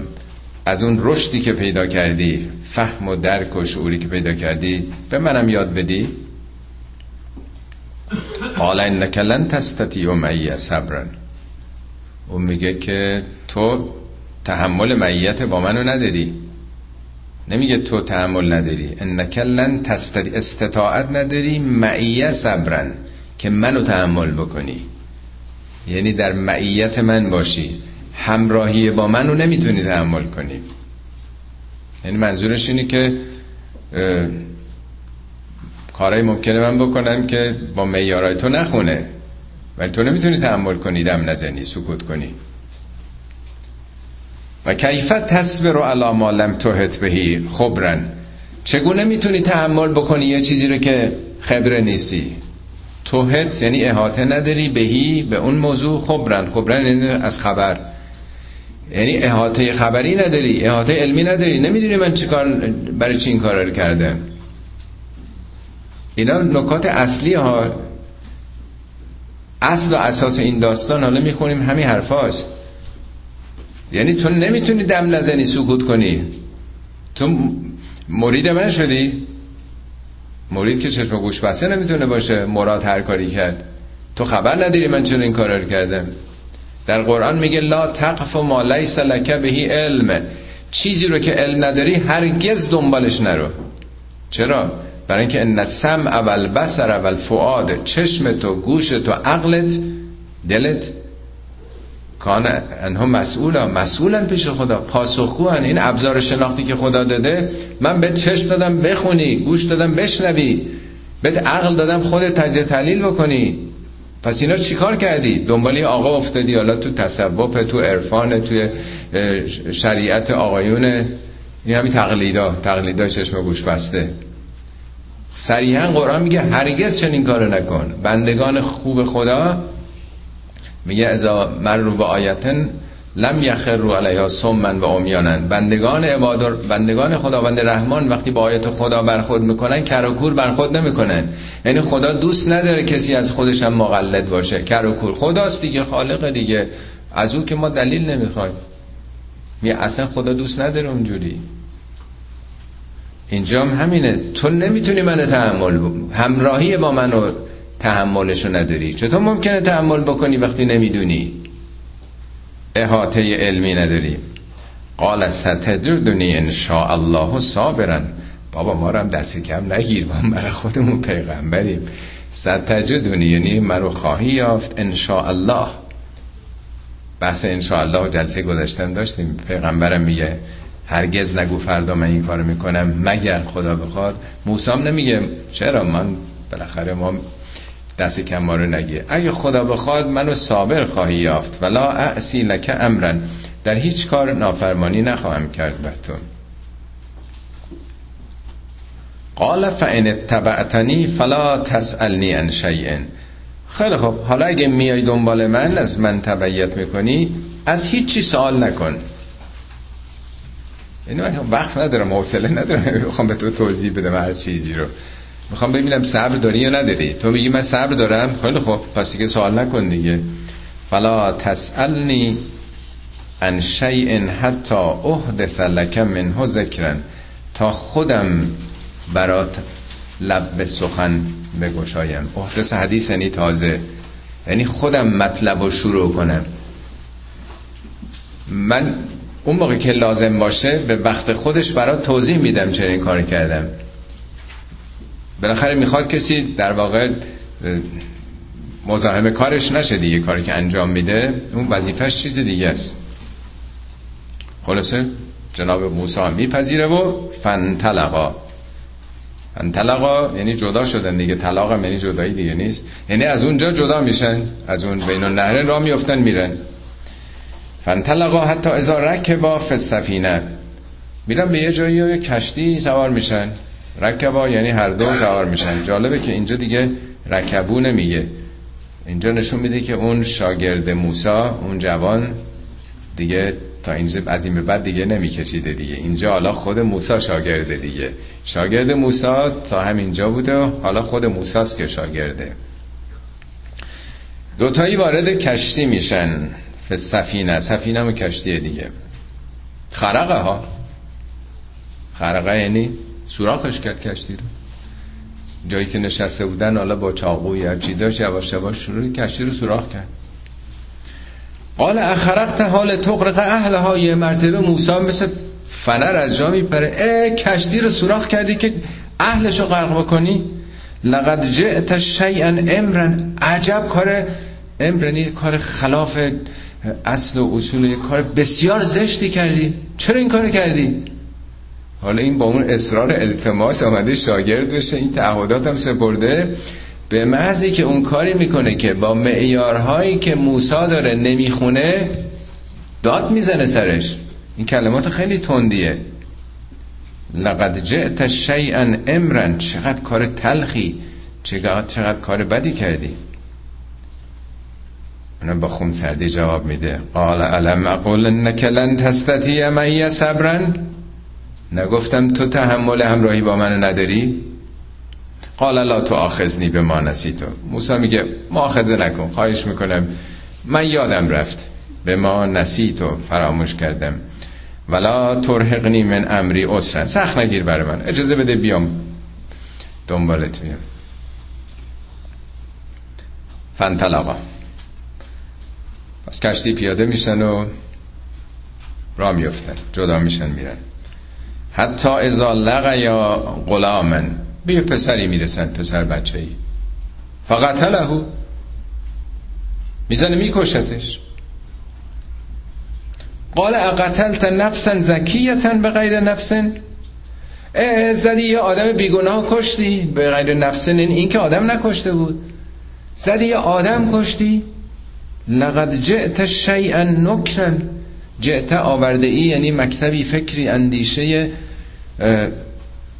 از اون رشدی که پیدا کردی فهم و درک و شعوری که پیدا کردی به منم یاد بدی؟ قال انک لن تستطیع معی صبرا. اون میگه که تو تحمل معیت با منو نداری. نمیگه تو تحمل نداری. انک لن استطاعت نداری معیه صبرن که منو تحمل بکنی. یعنی در معیت من باشی. همراهی با منو نمی‌تونی تحمل کنی. یعنی منظورش اینه که کارهای ممکنه من بکنم که با میارای تو نخونه. ولی تو نمی‌تونی تحمل کنی دم نزنی سکوت کنی. و کیفت تصبر و علا ما لم توهت بهی خبرن. چگونه می‌تونی تحمل بکنی یه چیزی رو که خبره نیستی؟ توهت یعنی احاطه نداری بهی به اون موضوع خبرن. خبرن یعنی از خبر. یعنی احاطه خبری نداری احاطه علمی نداری. نمی‌دونی من چیکار برای چی این کار رو کردم، اینا نکات اصلی ها. اصل و اساس این داستان حالا می‌خونیم همین حرفاست یعنی تو نمی‌تونی دم نزنی سکوت کنی. تو مرید من شدی؟ مرید که چشم گوش بسته نمی‌تونه باشه مراد هر کاری کرد. تو خبر نداری من چرا این کار رو کردم. در قرآن میگه لا تقف ما لیس لک بهی علم. چیزی رو که علم نداری هرگز دنبالش نرو. چرا؟ برای اینکه ان سمع اول بصر اول فؤاد چشم تو گوش تو عقلت دلت. کان انها مسئولا. مسئولن پیش خدا. پاسخگوان این ابزار شناختی که خدا داده من به چشم دادم بخونی گوش دادم بشنوی. به عقل دادم خودت تجزیه تحلیل بکنی. پس اینا چیکار کردی؟ دنبالی آقا افتادی حالا تو تصوف تو عرفان تو شریعت آقایون. این همین تقلیدا تقلیدا چشم گوش بسته. صریحا قرآن میگه هرگز چنین کارو نکن. بندگان خوب خدا میگه ازا من رو به آیتن لم یخر رو علیها سمن و امیانن بندگان عبادر بندگان خداوند رحمان وقتی با آیت خدا برخورد می‌کنن کراکور برخورد نمی‌کنن. یعنی خدا دوست نداره کسی از خودش هم مقلد باشه. کراکور خداست دیگه خالق دیگه. از او که ما دلیل نمی‌خوایم. می اصلا خدا دوست نداره اونجوری. اینجا هم همینه. تو نمی‌تونی منو تحمل همراهی با منو تحملشو نداری. چطور ممکنه تحمل بکنی وقتی نمی‌دونی؟ احاطه علمی نداری. قال ستجدنی ان شاء الله صابرا. بابا ما رو هم دست کم نگیر ما برای خودمون پیغمبریم. ستجدنی یعنی مرو خواهی یافت ان شاء الله بحث ان شاء الله جلسه گذاشتن داشتیم. پیغمبرم میگه هرگز نگو فردا من این کارو می‌کنم مگر خدا بخواد. موسام نمیگه چرا؟ من بالاخره ما دست کم ما رو نگیر اگه خدا بخواد منو صابر خواهی یافت. ولا اعسی لک امرن. در هیچ کار نافرمانی نخواهم کرد بر تو. قال فان اتبعتنی فلا تسالنی عن شیء. خیلی خب حالا اگه میای دنبال من از من تبعیت می‌کنی از هیچی سوال نکن. اینو وقت ندارم حوصله ندارم. می‌خوام به تو توضیح بدم هر چیزی رو. می‌خوام ببینم صبر داری یا نداری؟ تو میگی من صبر دارم؟ خیلی خب پس دیگه سوال نکن دیگه. فلا تسألنی ان شیء حتی احدث لک منه ذکرن تا خودم برات لب به سخن بگشایم. احدث حدیث یعنی تازه. یعنی خودم مطلب رو شروع کنم. من اون موقع که لازم باشه به وقت خودش برات توضیح میدم چرا این کار کردم. بالاخره می‌خواد کسی در واقع مزاحم کارش نشه دیگه کاری که انجام میده اون وظیفش چیز دیگه است. خلاصه جناب موسی میپذیره و فنطلقا فنطلقا یعنی جدا شدن دیگه طلاق یعنی جدایی دیگه نیست. یعنی از اونجا جدا میشن از اون بین النهرین را میفتن میرن. فنطلقا حتی ازا رکبا فی السفینه. میرن به یه جایی کشتی سوار میشن. رکبا یعنی هر دو سوار میشن. جالبه که اینجا دیگه رکبو نمیگه. اینجا نشون میده که اون شاگرد موسا اون جوان دیگه تا اینجا از این به بعد دیگه نمیکشیده دیگه. اینجا حالا خود موسا شاگرده دیگه. شاگرد موسا تا همینجا بوده حالا خود موساست که شاگرده. دوتایی وارد کشتی میشن. سفینه. سفینه هم کشتیه دیگه. خرقه ها. خرقه یعنی سوراخش کرد کشتی رو. جایی که نشسته بودن حالا با چاقوی هرچی داشت یواش یواش شروع کشتی رو سوراخ کرد. قال اخرقت حال تقرق اهلها یه مرتبه موسی مثل فنر از جا میپره. اه کشتی رو سوراخ کردی که اهلش رو غرق بکنی؟ لقد جئت شیئا امرن عجب کار امرنی کار خلاف اصل و اصول کار بسیار زشتی کردی. چرا این کار کردی؟ حالا این با اون اصرار التماس آمده شاگرد بشه این تعهدات هم سپرده. به محضی که اون کاری می‌کنه که با معیارهایی که موسا داره نمی‌خونه داد می‌زنه سرش. این کلمات خیلی تندیه. لقد جئت شیئا امرن چقدر کار تلخی. چقدر, چقدر کار بدی کردی. اونم با خون سردی جواب میده. قال علم اقول انک لن تستطیع معی صبرن نگفتم تو تحمل همراهی با من نداری؟ قال لا تو آخذنی به ما نسیتو. موسی میگه مؤاخذه نکن خواهش می‌کنم. من یادم رفت به ما نسیتو فراموش کردم. ولا ترهقنی من امری اسرن سخت نگیر برای من. اجازه بده بیام. دنبالت بیام فنطلقا پس کشتی پیاده میشن و را میفتن جدا میشن میرن. حتی ازا یا غلامن به یه پسری می‌رسن پسر بچه ای فقط می‌زنه میکشتش. قال اقتلت نفسا زکیتا به غیر نفسن زدی یه آدم بیگناه کشتی؟ به غیر نفسن این که آدم نکشته بود. زدی یه آدم کشتی؟ لقد جئت شیئا نکرن جئت آورده ای یعنی مکتبی فکری اندیشه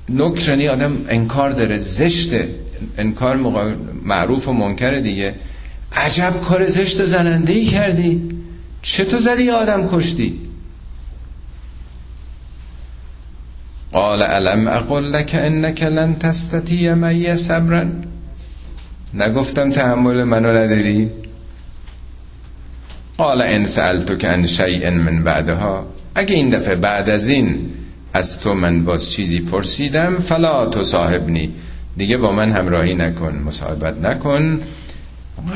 نکرنی آدم انکار داره زشته. انکار معروف و منکر دیگه. عجب کار زشت و زننده ای کردی چطور زدی آدم کشتی؟ قال علم اقول لك انك لن تستطيع معي صبرا نگفتم تحمل منو نداری؟ قال ان سألتك عن شيء من بعدها. اگه این دفعه بعد از این از تو من باز چیزی پرسیدم فلا تو صاحبنی. دیگه با من همراهی نکن مصاحبت نکن.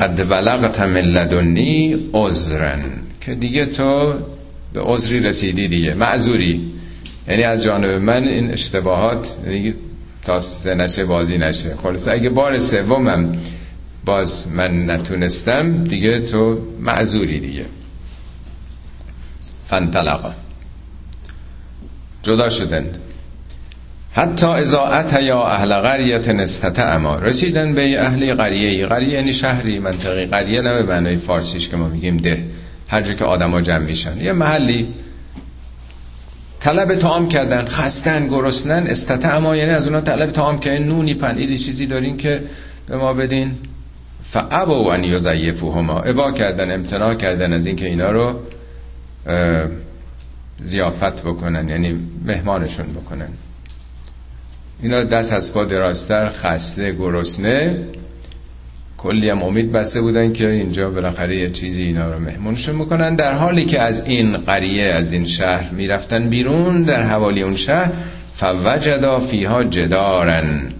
قد بلغت من لدنی عذرن که دیگه تو به عذری رسیدی دیگه. معذوری. یعنی از جانب من این اشتباهات دیگه تا نشه بازی نشه. خلاص اگه بار سومم باز من نتونستم دیگه تو معذوری دیگه. فانطلقا. جدا شدند. حتی ازا یا اهل قریت اما رسیدن به اهل قریه قریه یعنی شهری منطقه قریه نه به معنای فارسیش که ما میگیم ده. هر جا که آدما جمع میشن. یه محلی طلب تعام کردن خستن گرسنن اما یعنی از اونا طلب تعام کردن. نونی پنیری چیزی دارین که به ما بدین. فعبو ان یضیفوهما. ابا کردن امتناع کردن از اینکه اینا رو زیافت بکنن یعنی مهمانشون بکنن. اینا دست از پا دراستر خسته گرسنه. کلی هم امید بسته بودن که اینجا بالاخره یه چیزی اینا رو مهمونشون می‌کنن در حالی که از این قریه از این شهر می‌رفتن بیرون در حوالی اون شهر فوجدا فیها جدارن.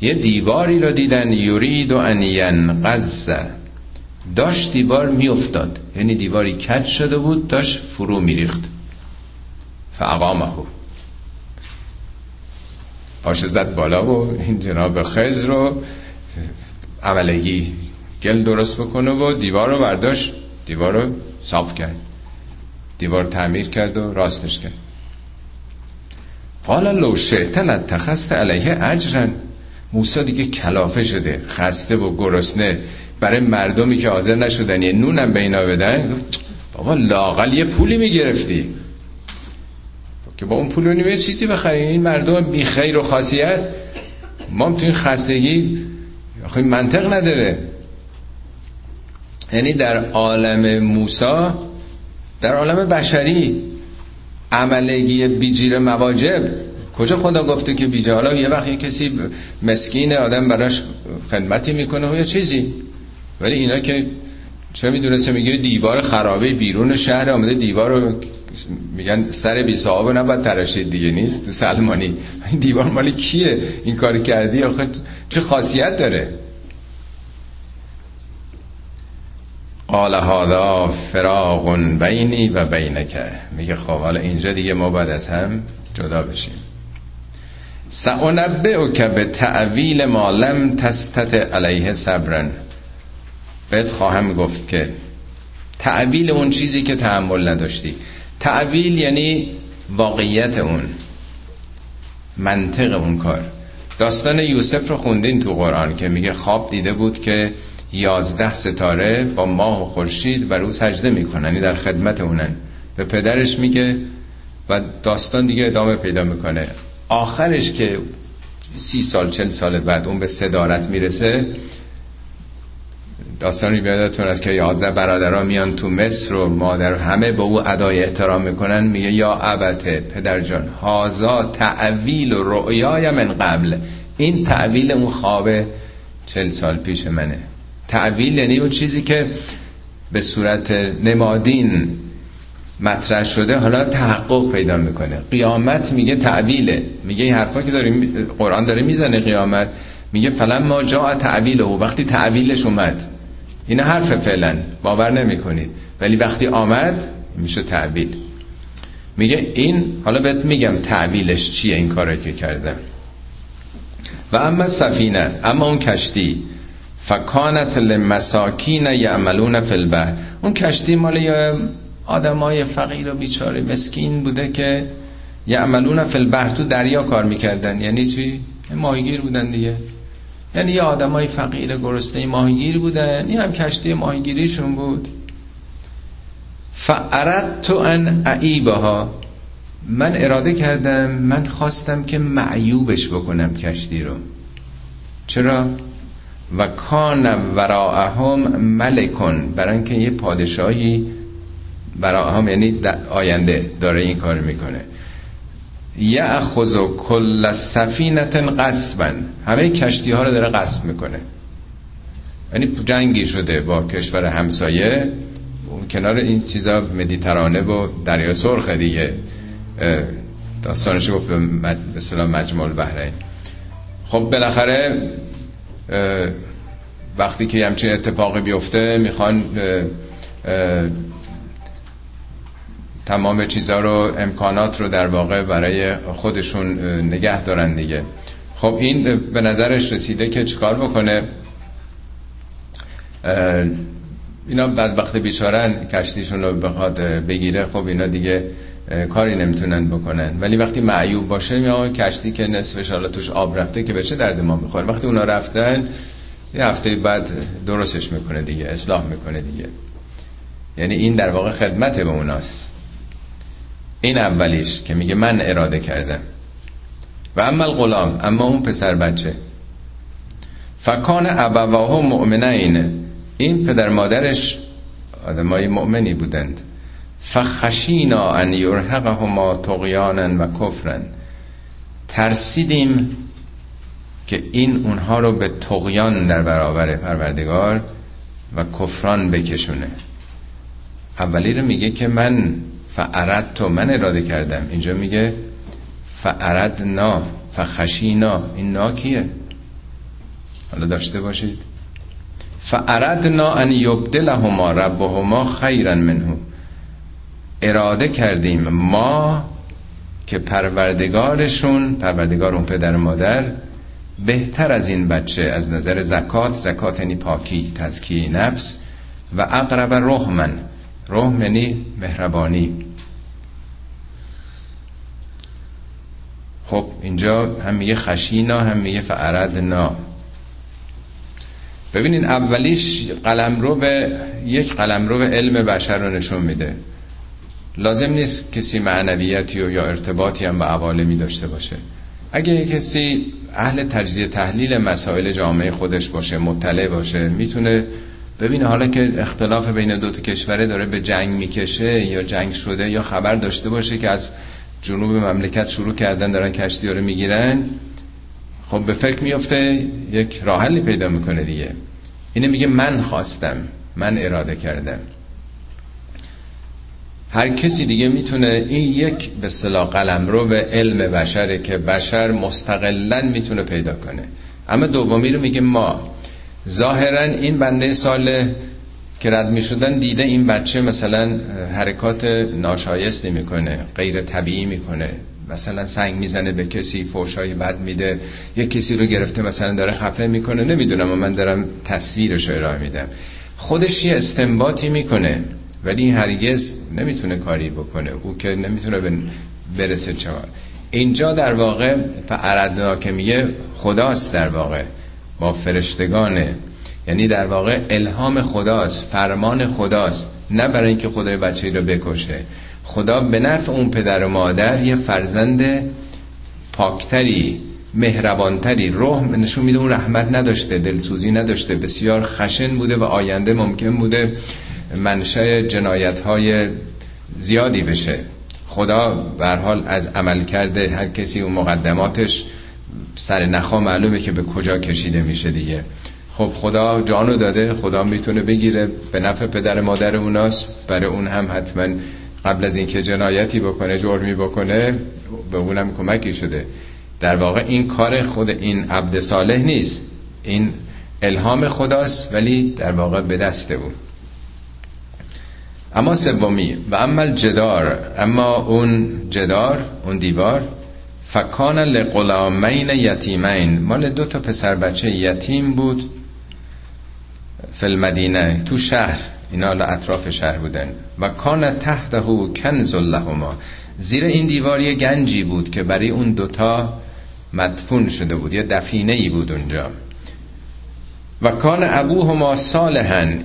یه دیواری رو دیدن یورید و انین قزه داشت دیوار میافتاد. یعنی دیواری کج شده بود داشت فرو میریخت. فاقامه. پاش زد بالا و این جناب خز رو عملگی گل درست بکنه و دیوار رو برداشت. دیوار رو صاف کرد. دیوار تعمیر کرد و راستش کرد. قال لو شئت لاتخذت علیه اجرا. موسی دیگه کلافه شده خسته و گرسنه. برای مردمی که حاضر نشدن یه نونم به اینا بدن. بابا لاقل یه پولی می‌گرفتی. که با اون پول یه چیزی بخریم این مردم بی خیر و خاصیت. ما تو این خستگی آخه منطق نداره. یعنی در عالم موسا در عالم بشری عملگی بیجیر مواجب. کجا خدا گفته که بیجه حالا یه وقت کسی مسکین آدم براش خدمتی می‌کنه و یا چیزی. ولی اینا که چه می‌دونسته؟ میگه دیوار خرابه بیرون شهر آمده دیوار رو میگن سر بی صاحب نباید تراشید دیگه نیست تو سلمانی. دیوار مالی کیه؟ این کاری کردی؟ آخه چه خاصیت داره؟ قال هذا فراغ بینی و بینکه میگه خب حالا اینجا دیگه ما باید از هم جدا بشیم. سعنبه که به تعویل ما لم تستت علیه صبرن. بهت خواهم گفت که تعویل اون چیزی که تحمل نداشتی. تعویل یعنی واقعیت اون منطق اون کار. داستان یوسف رو خوندین تو قرآن که میگه خواب دیده بود که یازده ستاره با ماه و خورشید و رو سجده می‌کنن یعنی در خدمت اونن. به پدرش میگه و داستان دیگه ادامه پیدا می‌کنه. آخرش که سی سال چل سال بعد اون به صدارت می‌رسه داستانی بیادتون از که یازده برادرها میان تو مصر و مادر همه به او ادای احترام می‌کنن. میگه یا عبته پدر جان هازا تعویل و رؤیای من قبل. این تعویل اون خواب چل سال پیش منه. تعویل یعنی اون چیزی که به صورت نمادین مطرح شده حالا تحقق پیدا می‌کنه. قیامت میگه تعویله میگه این حرفا که داریم قرآن داره می‌زنه قیامت. میگه فلان ما جا تعویله وقتی تعویلش اومد این حرف فعلا باور نمی‌کنید. ولی وقتی آمد میشه تعویل. میگه این حالا بهت میگم تعویلش چیه این کاری که کردم. و اما سفینه اما اون کشتی. فکانت لمساکین یعملون فی البحر. اون کشتی مال یا آدمای فقیر و بیچاره مسکین بوده که یعملون فی البحر تو دریا کار می‌کردن. یعنی چی؟ ماهیگیر بودن دیگه. یعنی یه آدمای فقیر گرسنه ماهیگیر بودن این هم کشتی ماهیگیریشون بود. تو ان اعیبها من اراده کردم من خواستم که معیوبش بکنم کشتی رو. چرا؟ و کان وراءهم ملکن برای اینکه یه پادشاهی وراءهم یعنی آینده داره این کار می‌کنه. یأخذ کل سفینت قصبا. همه کشتی ها رو داره قصب می‌کنه. یعنی جنگی شده با کشور همسایه. کنار این چیزا مدیترانه و دریا سرخ دیگه. داستانش گفت به مثلا مجموع بحرین خب بالاخره وقتی که همچین اتفاقی بیفته می‌خوان تمام چیزها رو امکانات رو در واقع برای خودشون نگه دارن دیگه. خب این به نظرش رسیده که چیکار بکنه؟ اینا بعد وقت بیچارن کشتیشون رو بخواد بگیره. خب اینا دیگه کاری نمی‌تونن بکنن. ولی وقتی معیوب باشه یا کشتی که نصفش حالا توش آب رفته که بچه درد ما می‌خوره؟ وقتی اونا رفتن یه هفته بعد درستش می‌کنه دیگه اصلاح می‌کنه دیگه. یعنی این در واقع خدمت به اوناست. این اولیش که میگه من اراده کردم. و اما الغلام اما اون پسر بچه. فکان ابواه مؤمنین. این پدر مادرش آدمای مؤمنی بودند. فخشینا ان یرهقهما طغیانا و کفرن ترسیدیم که این اونها رو به تقیان در برابر پروردگار و کفران بکشونه. اولی رو میگه که من فعرد تو من اراده کردم. اینجا میگه فعرد نا فخشینا. این نا کیه؟ حالا داشته باشید. فعردنا ان یبدلهما ربهما خیرا منه. اراده کردیم ما که پروردگارشون پروردگار اون پدر مادر بهتر از این بچه از نظر زکات زکات یعنی پاکی تزکیه نفس و اقرب رحمن. رحم یعنی مهربانی. خب اینجا هم میگه خشینا هم میگه فعردنا. ببینین اولیش قلمرو به یک قلمرو به علم بشر رو نشون میده. لازم نیست کسی معنویتی و یا ارتباطی هم به عوالمی داشته باشه. اگه کسی اهل تجزیه تحلیل مسائل جامعه خودش باشه مطلع باشه می‌تونه ببینه حالا که اختلاف بین دو تا کشوره داره به جنگ می‌کشه یا جنگ شده یا خبر داشته باشه که از جنوب مملکت شروع کردن دارن کشتی رو می‌گیرن خب به فکر میفته یک راحلی پیدا می‌کنه دیگه. اینه میگه من خواستم من اراده کردم. هر کسی دیگه می‌تونه این یک به صلاح قلم رو به علم بشره که بشر مستقلا می‌تونه پیدا کنه. اما دومی رو میگه ما. ظاهرا این بنده سال که رد می‌شدن دیده این بچه مثلا حرکات ناشایستی می‌کنه غیر طبیعی می‌کنه. مثلا سنگ می‌زنه به کسی فوشای بد میده یه کسی رو گرفته مثلا داره خفه می‌کنه نمی‌دونم و من دارم تصویرش رو ارائه میدم. خودش یه استنباطی می‌کنه ولی این هرگز نمی‌تونه کاری بکنه. او که نمی‌تونه برسه چهار. اینجا در واقع فعردنا که میگه خداست در واقع. فرشتگانه یعنی در واقع الهام خداست فرمان خداست. نه برای اینکه خدای بچه رو بکشه. خدا به نفع اون پدر و مادر یه فرزند پاکتری مهربانتری. روح نشون میده اون رحمت نداشته دلسوزی نداشته. بسیار خشن بوده و آینده ممکن بوده منشأ جنایت های زیادی بشه. خدا به حال از عمل کرده هر کسی اون مقدماتش سر نخا معلومه که به کجا کشیده میشه دیگه. خب خدا جانو داده خدا می‌تونه بگیره به نفع پدر مادر اوناست. برای اون هم حتما قبل از اینکه جنایتی بکنه جرمی بکنه به اونم کمکی شده. در واقع این کار خود این عبد صالح نیست. این الهام خداست ولی در واقع به دست اون اما سومی و اما جدار اما اون جدار اون دیوار فکان لغلامین یتیمین. مال دو تا پسر بچه یتیم بود فل مدینه تو شهر. اینا اطراف شهر بودن. و کان تحته کنز لهما. زیر این دیوار یه گنجی بود که برای اون دوتا مدفون شده بود یه دفینه ای بود اونجا. و کان ابوهما صالحن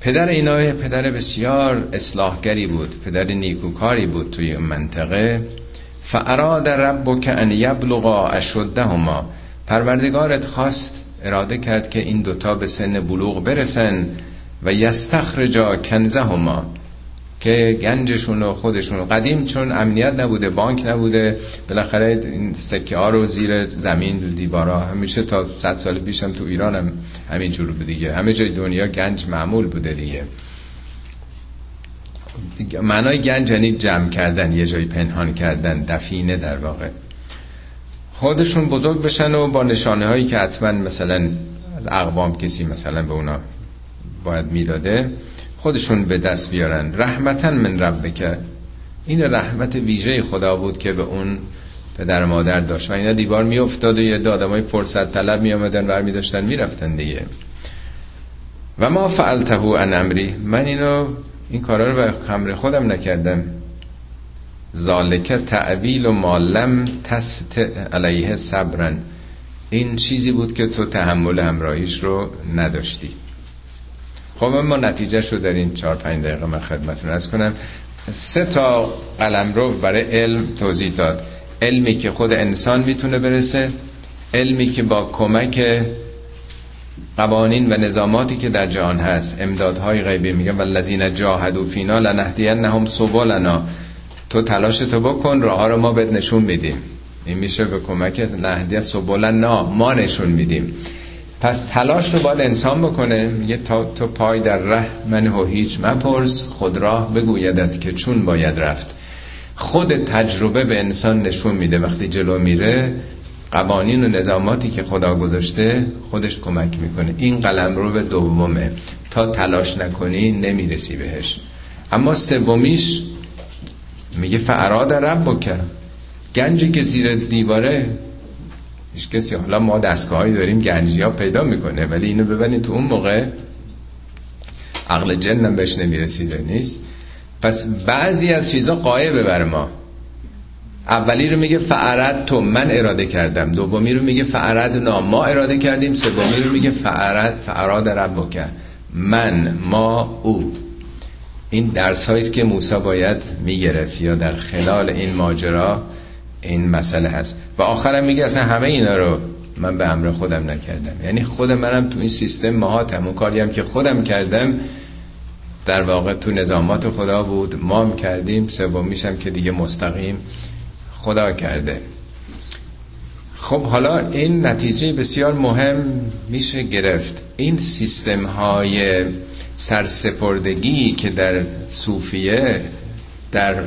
پدر اینا پدر بسیار اصلاحگری بود. پدر نیکوکاری بود توی اون منطقه. فاراد ربک ان یبلغا اشدهما پروردگارت خواست اراده کرد که این دوتا به سن بلوغ برسن و یستخرجا کنزهما که گنجشون و خودشون قدیم چون امنیت نبوده بانک نبوده بالاخره این سکه ها رو زیر زمین دیوارا همیشه تا صد سال پیشم تو ایران هم همینجور بود دیگه. همه جای دنیا گنج معمول بوده دیگه. معنای گنج یعنی جمع کردن یه جایی پنهان کردن دفینه در واقع. خودشون بزرگ بشن و با نشانه هایی که حتما مثلا از اقوام کسی مثلا به اونا باید می‌داده خودشون به دست بیارن. رحمتا من ربک. این رحمت ویژه خدا بود که به اون پدر مادر داشت. و اینا دیوار می افتاد و یه های فرصت طلب می آمدن ور می داشتن می رفتن دیگه. و ما فعلته ان امری. من اینو این کارا رو به خمر خودم نکردم. ذالک تعویل و مالم تست علیه صبرن. این چیزی بود که تو تحمل همراهیش رو نداشتی. خب ما نتیجه رو در این چهار پنج دقیقه من خدمتون از کنم. سه تا قلم رو برای علم توضیح داد. علمی که خود انسان می‌تونه برسه علمی که با کمک قوانین و نظاماتی که در جهان هست. امدادهای غیبی میگن والذین جاهدوا فینا لنهدینهم سبلنا. تو تلاش تو بکن راه رو ما بهت نشون میدیم. این میشه به کمک نهدی سبلنا ما نشون میدیم. پس تلاش رو باید انسان بکنه. میگه تا تو پای در ره من و هیچ مپرس خود راه بگویدت که چون باید رفت. خود تجربه به انسان نشون میده. وقتی جلو میره قوانین و نظاماتی که خدا گذاشته خودش کمک می‌کنه. این قلم رو به دومه. تا تلاش نکنی نمی‌رسی بهش. اما سومیش میگه فعراد رب بکن گنجی که زیر دیواره هیچ کسی. حالا ما دستگاهی داریم گنجی ها پیدا می‌کنه ولی اینو ببینید تو اون موقع عقل جنم بهش نمی‌رسیده نیست. پس بعضی از چیزا قایبه بر ما. اولی رو میگه فعرد تو من اراده کردم. دومی رو میگه فعرد نام ما اراده کردیم. سومی رو میگه فعرد فعراد رب من ما او. این درس هاییست که موسی باید می‌گرفت یا در خلال این ماجرا این مسئله هست. و آخرم میگه اصلا همه اینا رو من به امر خودم نکردم. یعنی خود منم تو این سیستم ماهاتم اون کاری هم که خودم کردم در واقع تو نظامات خدا بود. ما هم کردیم سومیشم که دیگه مستقیم. خدا کرده. خب حالا این نتیجه بسیار مهم میشه گرفت. این سیستم های سرسپردگی که در صوفیه در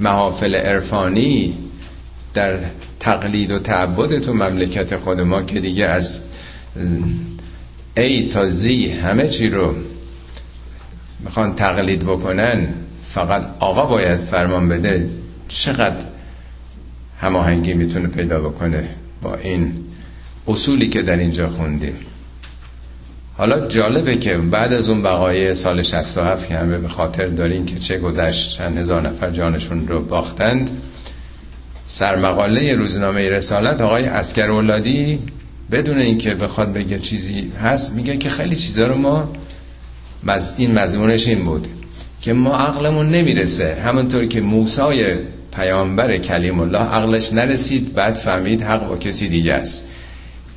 محافل عرفانی در تقلید و تعبد تو مملکت خود ما که دیگه از ای تا زی همه چی رو می‌خوان تقلید بکنن فقط آقا باید فرمان بده. چقدر هماهنگی می‌تونه پیدا بکنه با این اصولی که در اینجا خوندیم. حالا جالبه که بعد از اون بقای سال 67 که همه به خاطر دارین که چه گذشت چند هزار نفر جانشون رو باختند سرمقاله روزنامه رسالت آقای اسکر اولادی بدون اینکه بخواد بگه چیزی هست میگه که خیلی چیزا رو ما مز... این مضمونش این بود که ما عقلمون نمی‌رسه. همونطور که موسای پیامبر کلیم الله عقلش نرسید بعد فهمید حق با کسی دیگه است.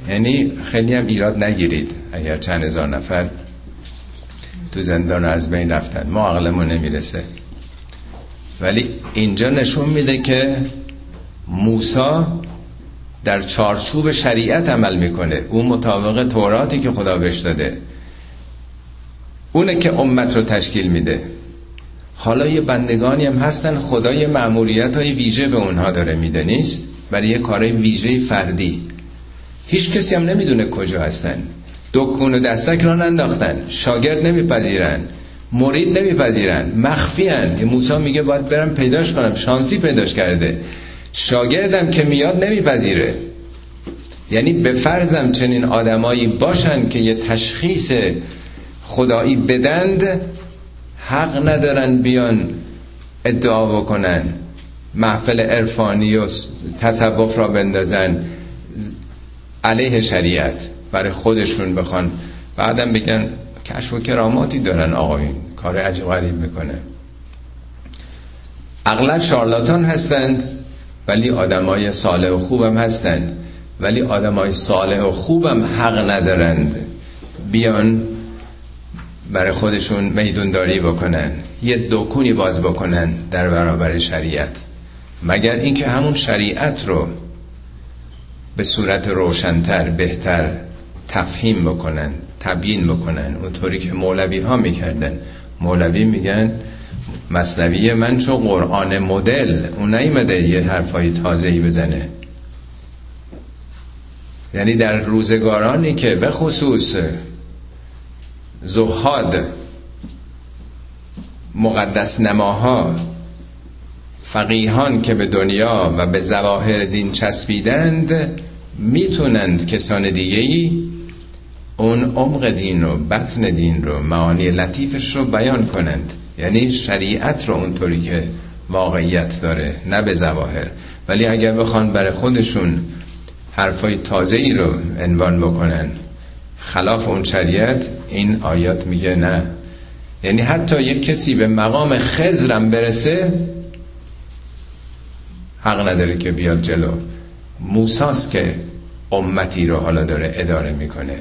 یعنی خیلی هم ایراد نگیرید اگر چند هزار نفر تو زندان از بین رفتن. ما عقلمون نمی‌رسه. ولی اینجا نشون میده که موسا در چارچوب شریعت عمل می‌کنه. اون مطابق توراتی که خدا بهش داده. اونه که امت رو تشکیل میده. حالا یه بندگانی هم هستن خدا یه معمولیت های ویژه به اونها داره میده نیست؟ برای یه کارهای ویژه فردی. هیچ کسی هم نمی‌دونه کجا هستن. دکون و دستک را ننداختن شاگرد نمیپذیرن مرید نمیپذیرن مخفی هن. موسی میگه باید برم پیداش کنم شانسی پیداش کرده. شاگردم که میاد نمیپذیره. یعنی به فرضم چنین آدمایی باشن که یه تشخیص خدایی بدند حق ندارن بیان ادعا بکنن. محفل عرفانی و تصوف را بندازن. علیه شریعت. برای خودشون بخوان. بعدم بگن کشف و کراماتی دارن آقایون کار عجیب غریب می‌کنه. اغلب شارلاتان هستند ولی آدمای صالح و خوبم هستند. ولی آدمای صالح و خوبم حق ندارند. بیان برای خودشون میدونداری بکنن. یه دکونی باز بکنن در برابر شریعت. مگر اینکه همون شریعت رو به صورت روشنتر بهتر تفهیم بکنن تبیین بکنن. اونطوری که مولوی ها می‌کردن. مولوی میگن مصنوی من چون قرآن مدل. اون نیمده یه حرفای تازهی بزنه. یعنی در روزگارانی که به خصوص زهاد مقدس نماها فقیهان که به دنیا و به زواهر دین چسبیدند می‌تونند کسان دیگه ای اون عمق دین رو بطن دین رو معانی لطیفش رو بیان کنند. یعنی شریعت رو اونطوری که واقعیت داره نه به زواهر ولی اگر بخوان برای خودشون حرفای تازه ای رو عنوان بکنن خلاف اون شریعت این آیات میگه نه. یعنی حتی یک کسی به مقام خزرم برسه حق نداره که بیاد جلو. موساست که امتی رو حالا داره اداره می‌کنه.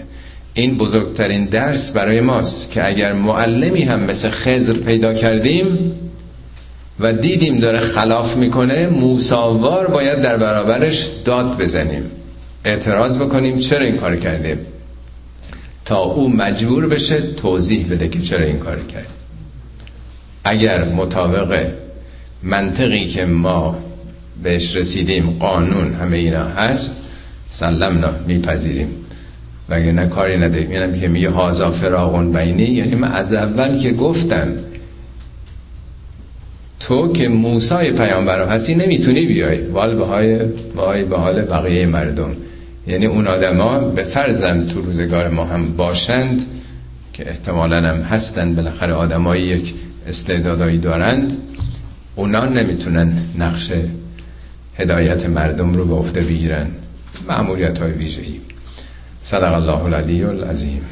این بزرگترین درس برای ماست که اگر معلمی هم مثل خزر پیدا کردیم و دیدیم داره خلاف می‌کنه موساوار باید در برابرش داد بزنیم. اعتراض بکنیم چرا این کار کردیم. تا او مجبور بشه توضیح بده که چرا این کار کرد. اگر مطابق منطقی که ما بهش رسیدیم قانون همه اینا هست سلمنا میپذیریم. نه کاری نداریم. اینم که میگه هازا فراغون بینی. یعنی من از اول که گفتم تو که موسای پیامبر هستی نمی‌تونی بیای. وال به های به حال بقیه مردم. یعنی اون آدما به فرضم تو روزگار ما هم باشند که احتمالا هم هستند بالاخره آدمایی یک استعدادایی دارند اونا نمی‌تونن نقش هدایت مردم رو به عهده بگیرن. معمولیت های ویژه‌ای. صدق الله العلی العظیم.